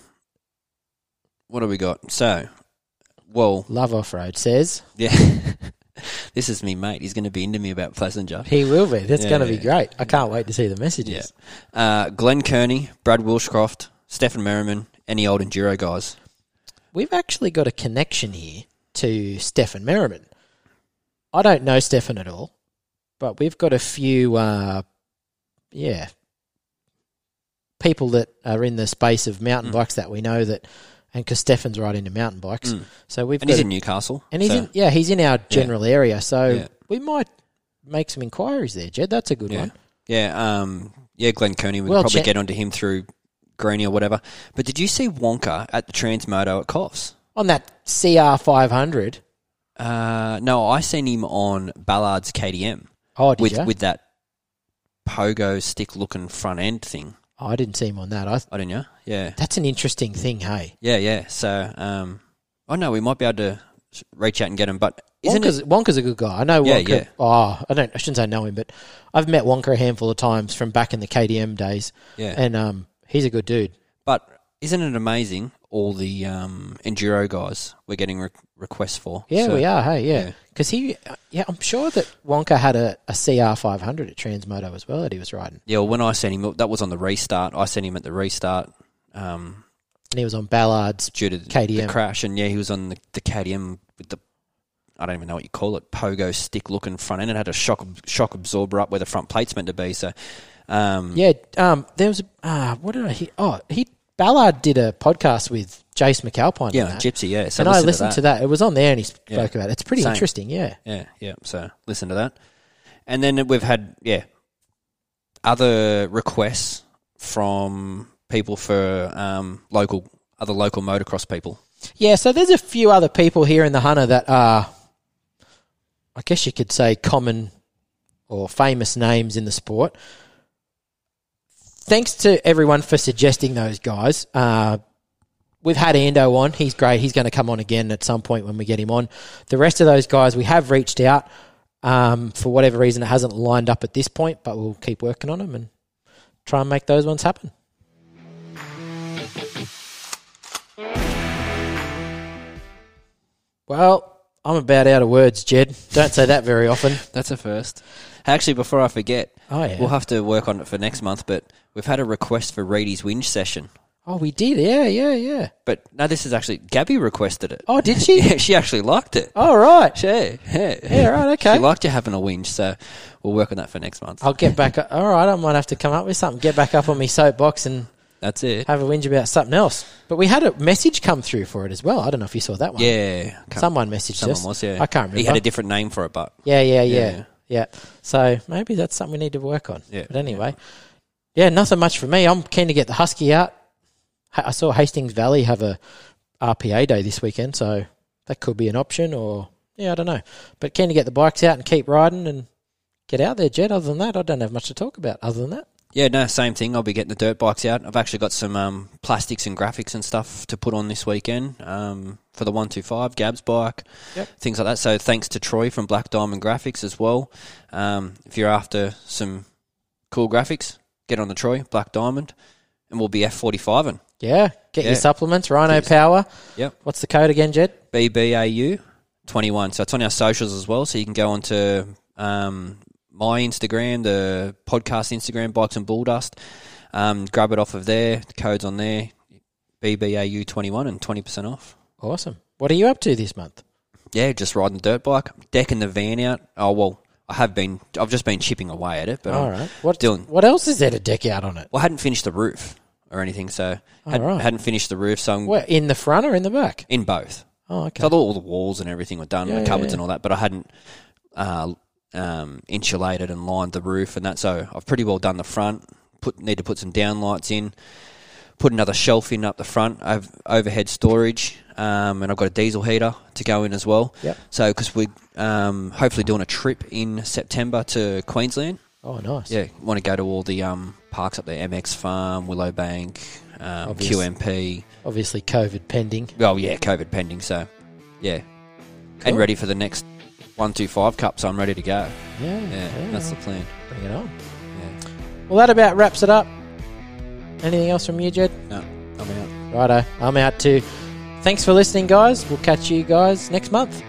Speaker 2: What do we got? So, well,
Speaker 1: Love off road says
Speaker 2: yeah, this is me, mate. He's going to be into me about Pleasanter.
Speaker 1: he will be. That's
Speaker 2: Yeah,
Speaker 1: going to be
Speaker 2: yeah.
Speaker 1: great. I can't wait to see the messages.
Speaker 2: Uh, Glenn Kearney, Brad Wilshcroft, Stefan Merriman, any old enduro guys.
Speaker 1: We've actually got a connection here to Stefan Merriman. I don't know Stefan at all, but we've got a few, uh, yeah, people that are in the space of mountain
Speaker 2: Mm.
Speaker 1: bikes that we know that, and because Stefan's right into mountain bikes,
Speaker 2: Mm.
Speaker 1: so we've
Speaker 2: And
Speaker 1: got
Speaker 2: he's
Speaker 1: a-
Speaker 2: in Newcastle.
Speaker 1: and he's
Speaker 2: so-
Speaker 1: in, yeah, he's in our general area, so
Speaker 2: Yeah.
Speaker 1: we might make some inquiries there, Jed. That's a good
Speaker 2: Yeah.
Speaker 1: one.
Speaker 2: Yeah, um, yeah, Glenn Kearney. We
Speaker 1: Well,
Speaker 2: probably
Speaker 1: cha-
Speaker 2: get onto him through Greeny or whatever. But did you see Wonka at the Transmoto at Coffs?
Speaker 1: On that CR five hundred.
Speaker 2: Uh, no, I seen him on Ballard's KTM
Speaker 1: Oh, did
Speaker 2: with
Speaker 1: you?
Speaker 2: with that pogo stick looking front end thing.
Speaker 1: Oh, I didn't see him on that. I,
Speaker 2: I don't know. Yeah,
Speaker 1: that's an interesting thing. Hey,
Speaker 2: yeah, yeah. So, um, I know we might be able to s- reach out and get him, but Isn't
Speaker 1: Wonka's, Wonka's a good guy. I know
Speaker 2: Yeah,
Speaker 1: Wonka.
Speaker 2: yeah.
Speaker 1: Oh, I don't. I shouldn't say know him, but I've met Wonka a handful of times from back in the KTM days,
Speaker 2: Yeah.
Speaker 1: and um, he's a good dude.
Speaker 2: But isn't it amazing all the um, enduro guys we're getting requests for?
Speaker 1: Yeah,
Speaker 2: So-
Speaker 1: we are. Hey, yeah,
Speaker 2: yeah.
Speaker 1: because he. Yeah, I'm sure that Wonka had a, a CR 500 at Transmoto as well that he was riding,
Speaker 2: Yeah, well, when I sent him, that was on the restart. I sent him at the restart um,
Speaker 1: and he was on Ballard's.
Speaker 2: due to the, KTM. crash, and yeah, he was on the, the KTM with the I don't even know what you call it, pogo stick looking front end. It had a shock shock absorber up where the front plate's meant to be. So, um,
Speaker 1: Yeah, um, there was. a Uh, what did I hear? Oh, he Ballard did a podcast with Jace McAlpine.
Speaker 2: yeah. Gypsy, yeah. So
Speaker 1: and I listened
Speaker 2: to
Speaker 1: to
Speaker 2: that.
Speaker 1: that. It was on there, and he spoke
Speaker 2: Yeah.
Speaker 1: about it. It's pretty
Speaker 2: Same.
Speaker 1: interesting. Yeah.
Speaker 2: Yeah, yeah. So listen to that, and then we've had yeah other requests from people for um, local other local motocross people.
Speaker 1: Yeah, so there's a few other people here in the Hunter that are, I guess you could say, common or famous names in the sport. Thanks to everyone for suggesting those guys. Uh, we've had Ando on. He's great. He's going to come on again at some point when we get him on. The rest of those guys, we have reached out. Um, for whatever reason, it hasn't lined up at this point, but we'll keep working on them and try and make those ones happen. Well, I'm about out of words, Jed. Don't say that very often.
Speaker 2: That's a first. Actually, before I forget,
Speaker 1: Oh yeah.
Speaker 2: we'll have to work on it for next month. But we've had a request for Reedy's whinge session.
Speaker 1: oh, we did. Yeah, yeah, yeah.
Speaker 2: But no, this is actually Gabby requested it.
Speaker 1: Oh, did she?
Speaker 2: yeah, she actually liked it.
Speaker 1: Oh, right.
Speaker 2: Yeah, yeah,
Speaker 1: Yeah, right. Okay.
Speaker 2: She liked you having a whinge, so we'll work on that for next month.
Speaker 1: I'll get back. All right. I might have to come up with something. Get back up on my soapbox and
Speaker 2: That's it.
Speaker 1: have a whinge about something else. But we had a message come through for it as well. I don't know if you saw that one.
Speaker 2: Yeah,
Speaker 1: Someone messaged
Speaker 2: someone
Speaker 1: us.
Speaker 2: was. Yeah,
Speaker 1: I can't remember.
Speaker 2: He had a different name for it, but
Speaker 1: Yeah, yeah, yeah,
Speaker 2: Yeah.
Speaker 1: yeah, So maybe that's something we need to work on.
Speaker 2: Yeah,
Speaker 1: But anyway, yeah, nothing much for me. I'm keen to get the Husky out. I saw Hastings Valley have a RPA day this weekend, so that could be an option. Or yeah, I don't know. But keen to get the bikes out and keep riding and get out there, Jed. Other than that, I don't have much to talk about. Other than that,
Speaker 2: Yeah, no, same thing. I'll be getting the dirt bikes out. I've actually got some um, plastics and graphics and stuff to put on this weekend um, for the 125 Gab's bike,
Speaker 1: Yep.
Speaker 2: things like that. So thanks to Troy from Black Diamond Graphics as well. Um, if you're after some cool graphics, get on the Troy, Black Diamond, and we'll be F45 and
Speaker 1: yeah, get your supplements. Rhino
Speaker 2: Please.
Speaker 1: Power.
Speaker 2: Yep.
Speaker 1: What's the code again, Jed?
Speaker 2: BBAU 21. So it's on our socials as well. So you can go onto um, my Instagram, the podcast Instagram, Bikes and Bulldust. Um, grab it off of there. The code's on there. BBAU 21 and 20% off.
Speaker 1: Awesome. What are you up to this month?
Speaker 2: Yeah, just riding the dirt bike, decking the van out. Oh, well, I have been, I've just been chipping away at it, but
Speaker 1: All right. What
Speaker 2: Dylan.
Speaker 1: What else is there to deck out on it?
Speaker 2: well, I hadn't finished the roof or anything, so hadn't,
Speaker 1: right.
Speaker 2: hadn't finished the roof, so I'm
Speaker 1: in the front or in the back?
Speaker 2: in both.
Speaker 1: Oh, okay.
Speaker 2: So all the walls and everything were done,
Speaker 1: Yeah,
Speaker 2: the
Speaker 1: yeah,
Speaker 2: cupboards
Speaker 1: yeah.
Speaker 2: and all that, but I hadn't uh, um, insulated and lined the roof and that. So I've pretty well done the front. Put need to put some downlights in. Put another shelf in up the front. I've overhead storage, um, and I've got a diesel heater to go in as well.
Speaker 1: Yep.
Speaker 2: So because we're um, hopefully doing a trip in September to Queensland.
Speaker 1: Oh, nice.
Speaker 2: Yeah, want to go to all the um, parks up there: MX Farm, Willowbank, um. QMP.
Speaker 1: Obviously, COVID pending.
Speaker 2: Well, yeah, COVID pending, so yeah,
Speaker 1: Cool.
Speaker 2: and ready for the next one two five cup. So I'm ready to go.
Speaker 1: Yeah,
Speaker 2: Yeah, that's the plan.
Speaker 1: bring it on.
Speaker 2: Yeah,
Speaker 1: Well, that about wraps it up. Anything else from you, Jed?
Speaker 2: no, I'm out.
Speaker 1: Righto, I'm out too. Thanks for listening, guys. We'll catch you guys next month.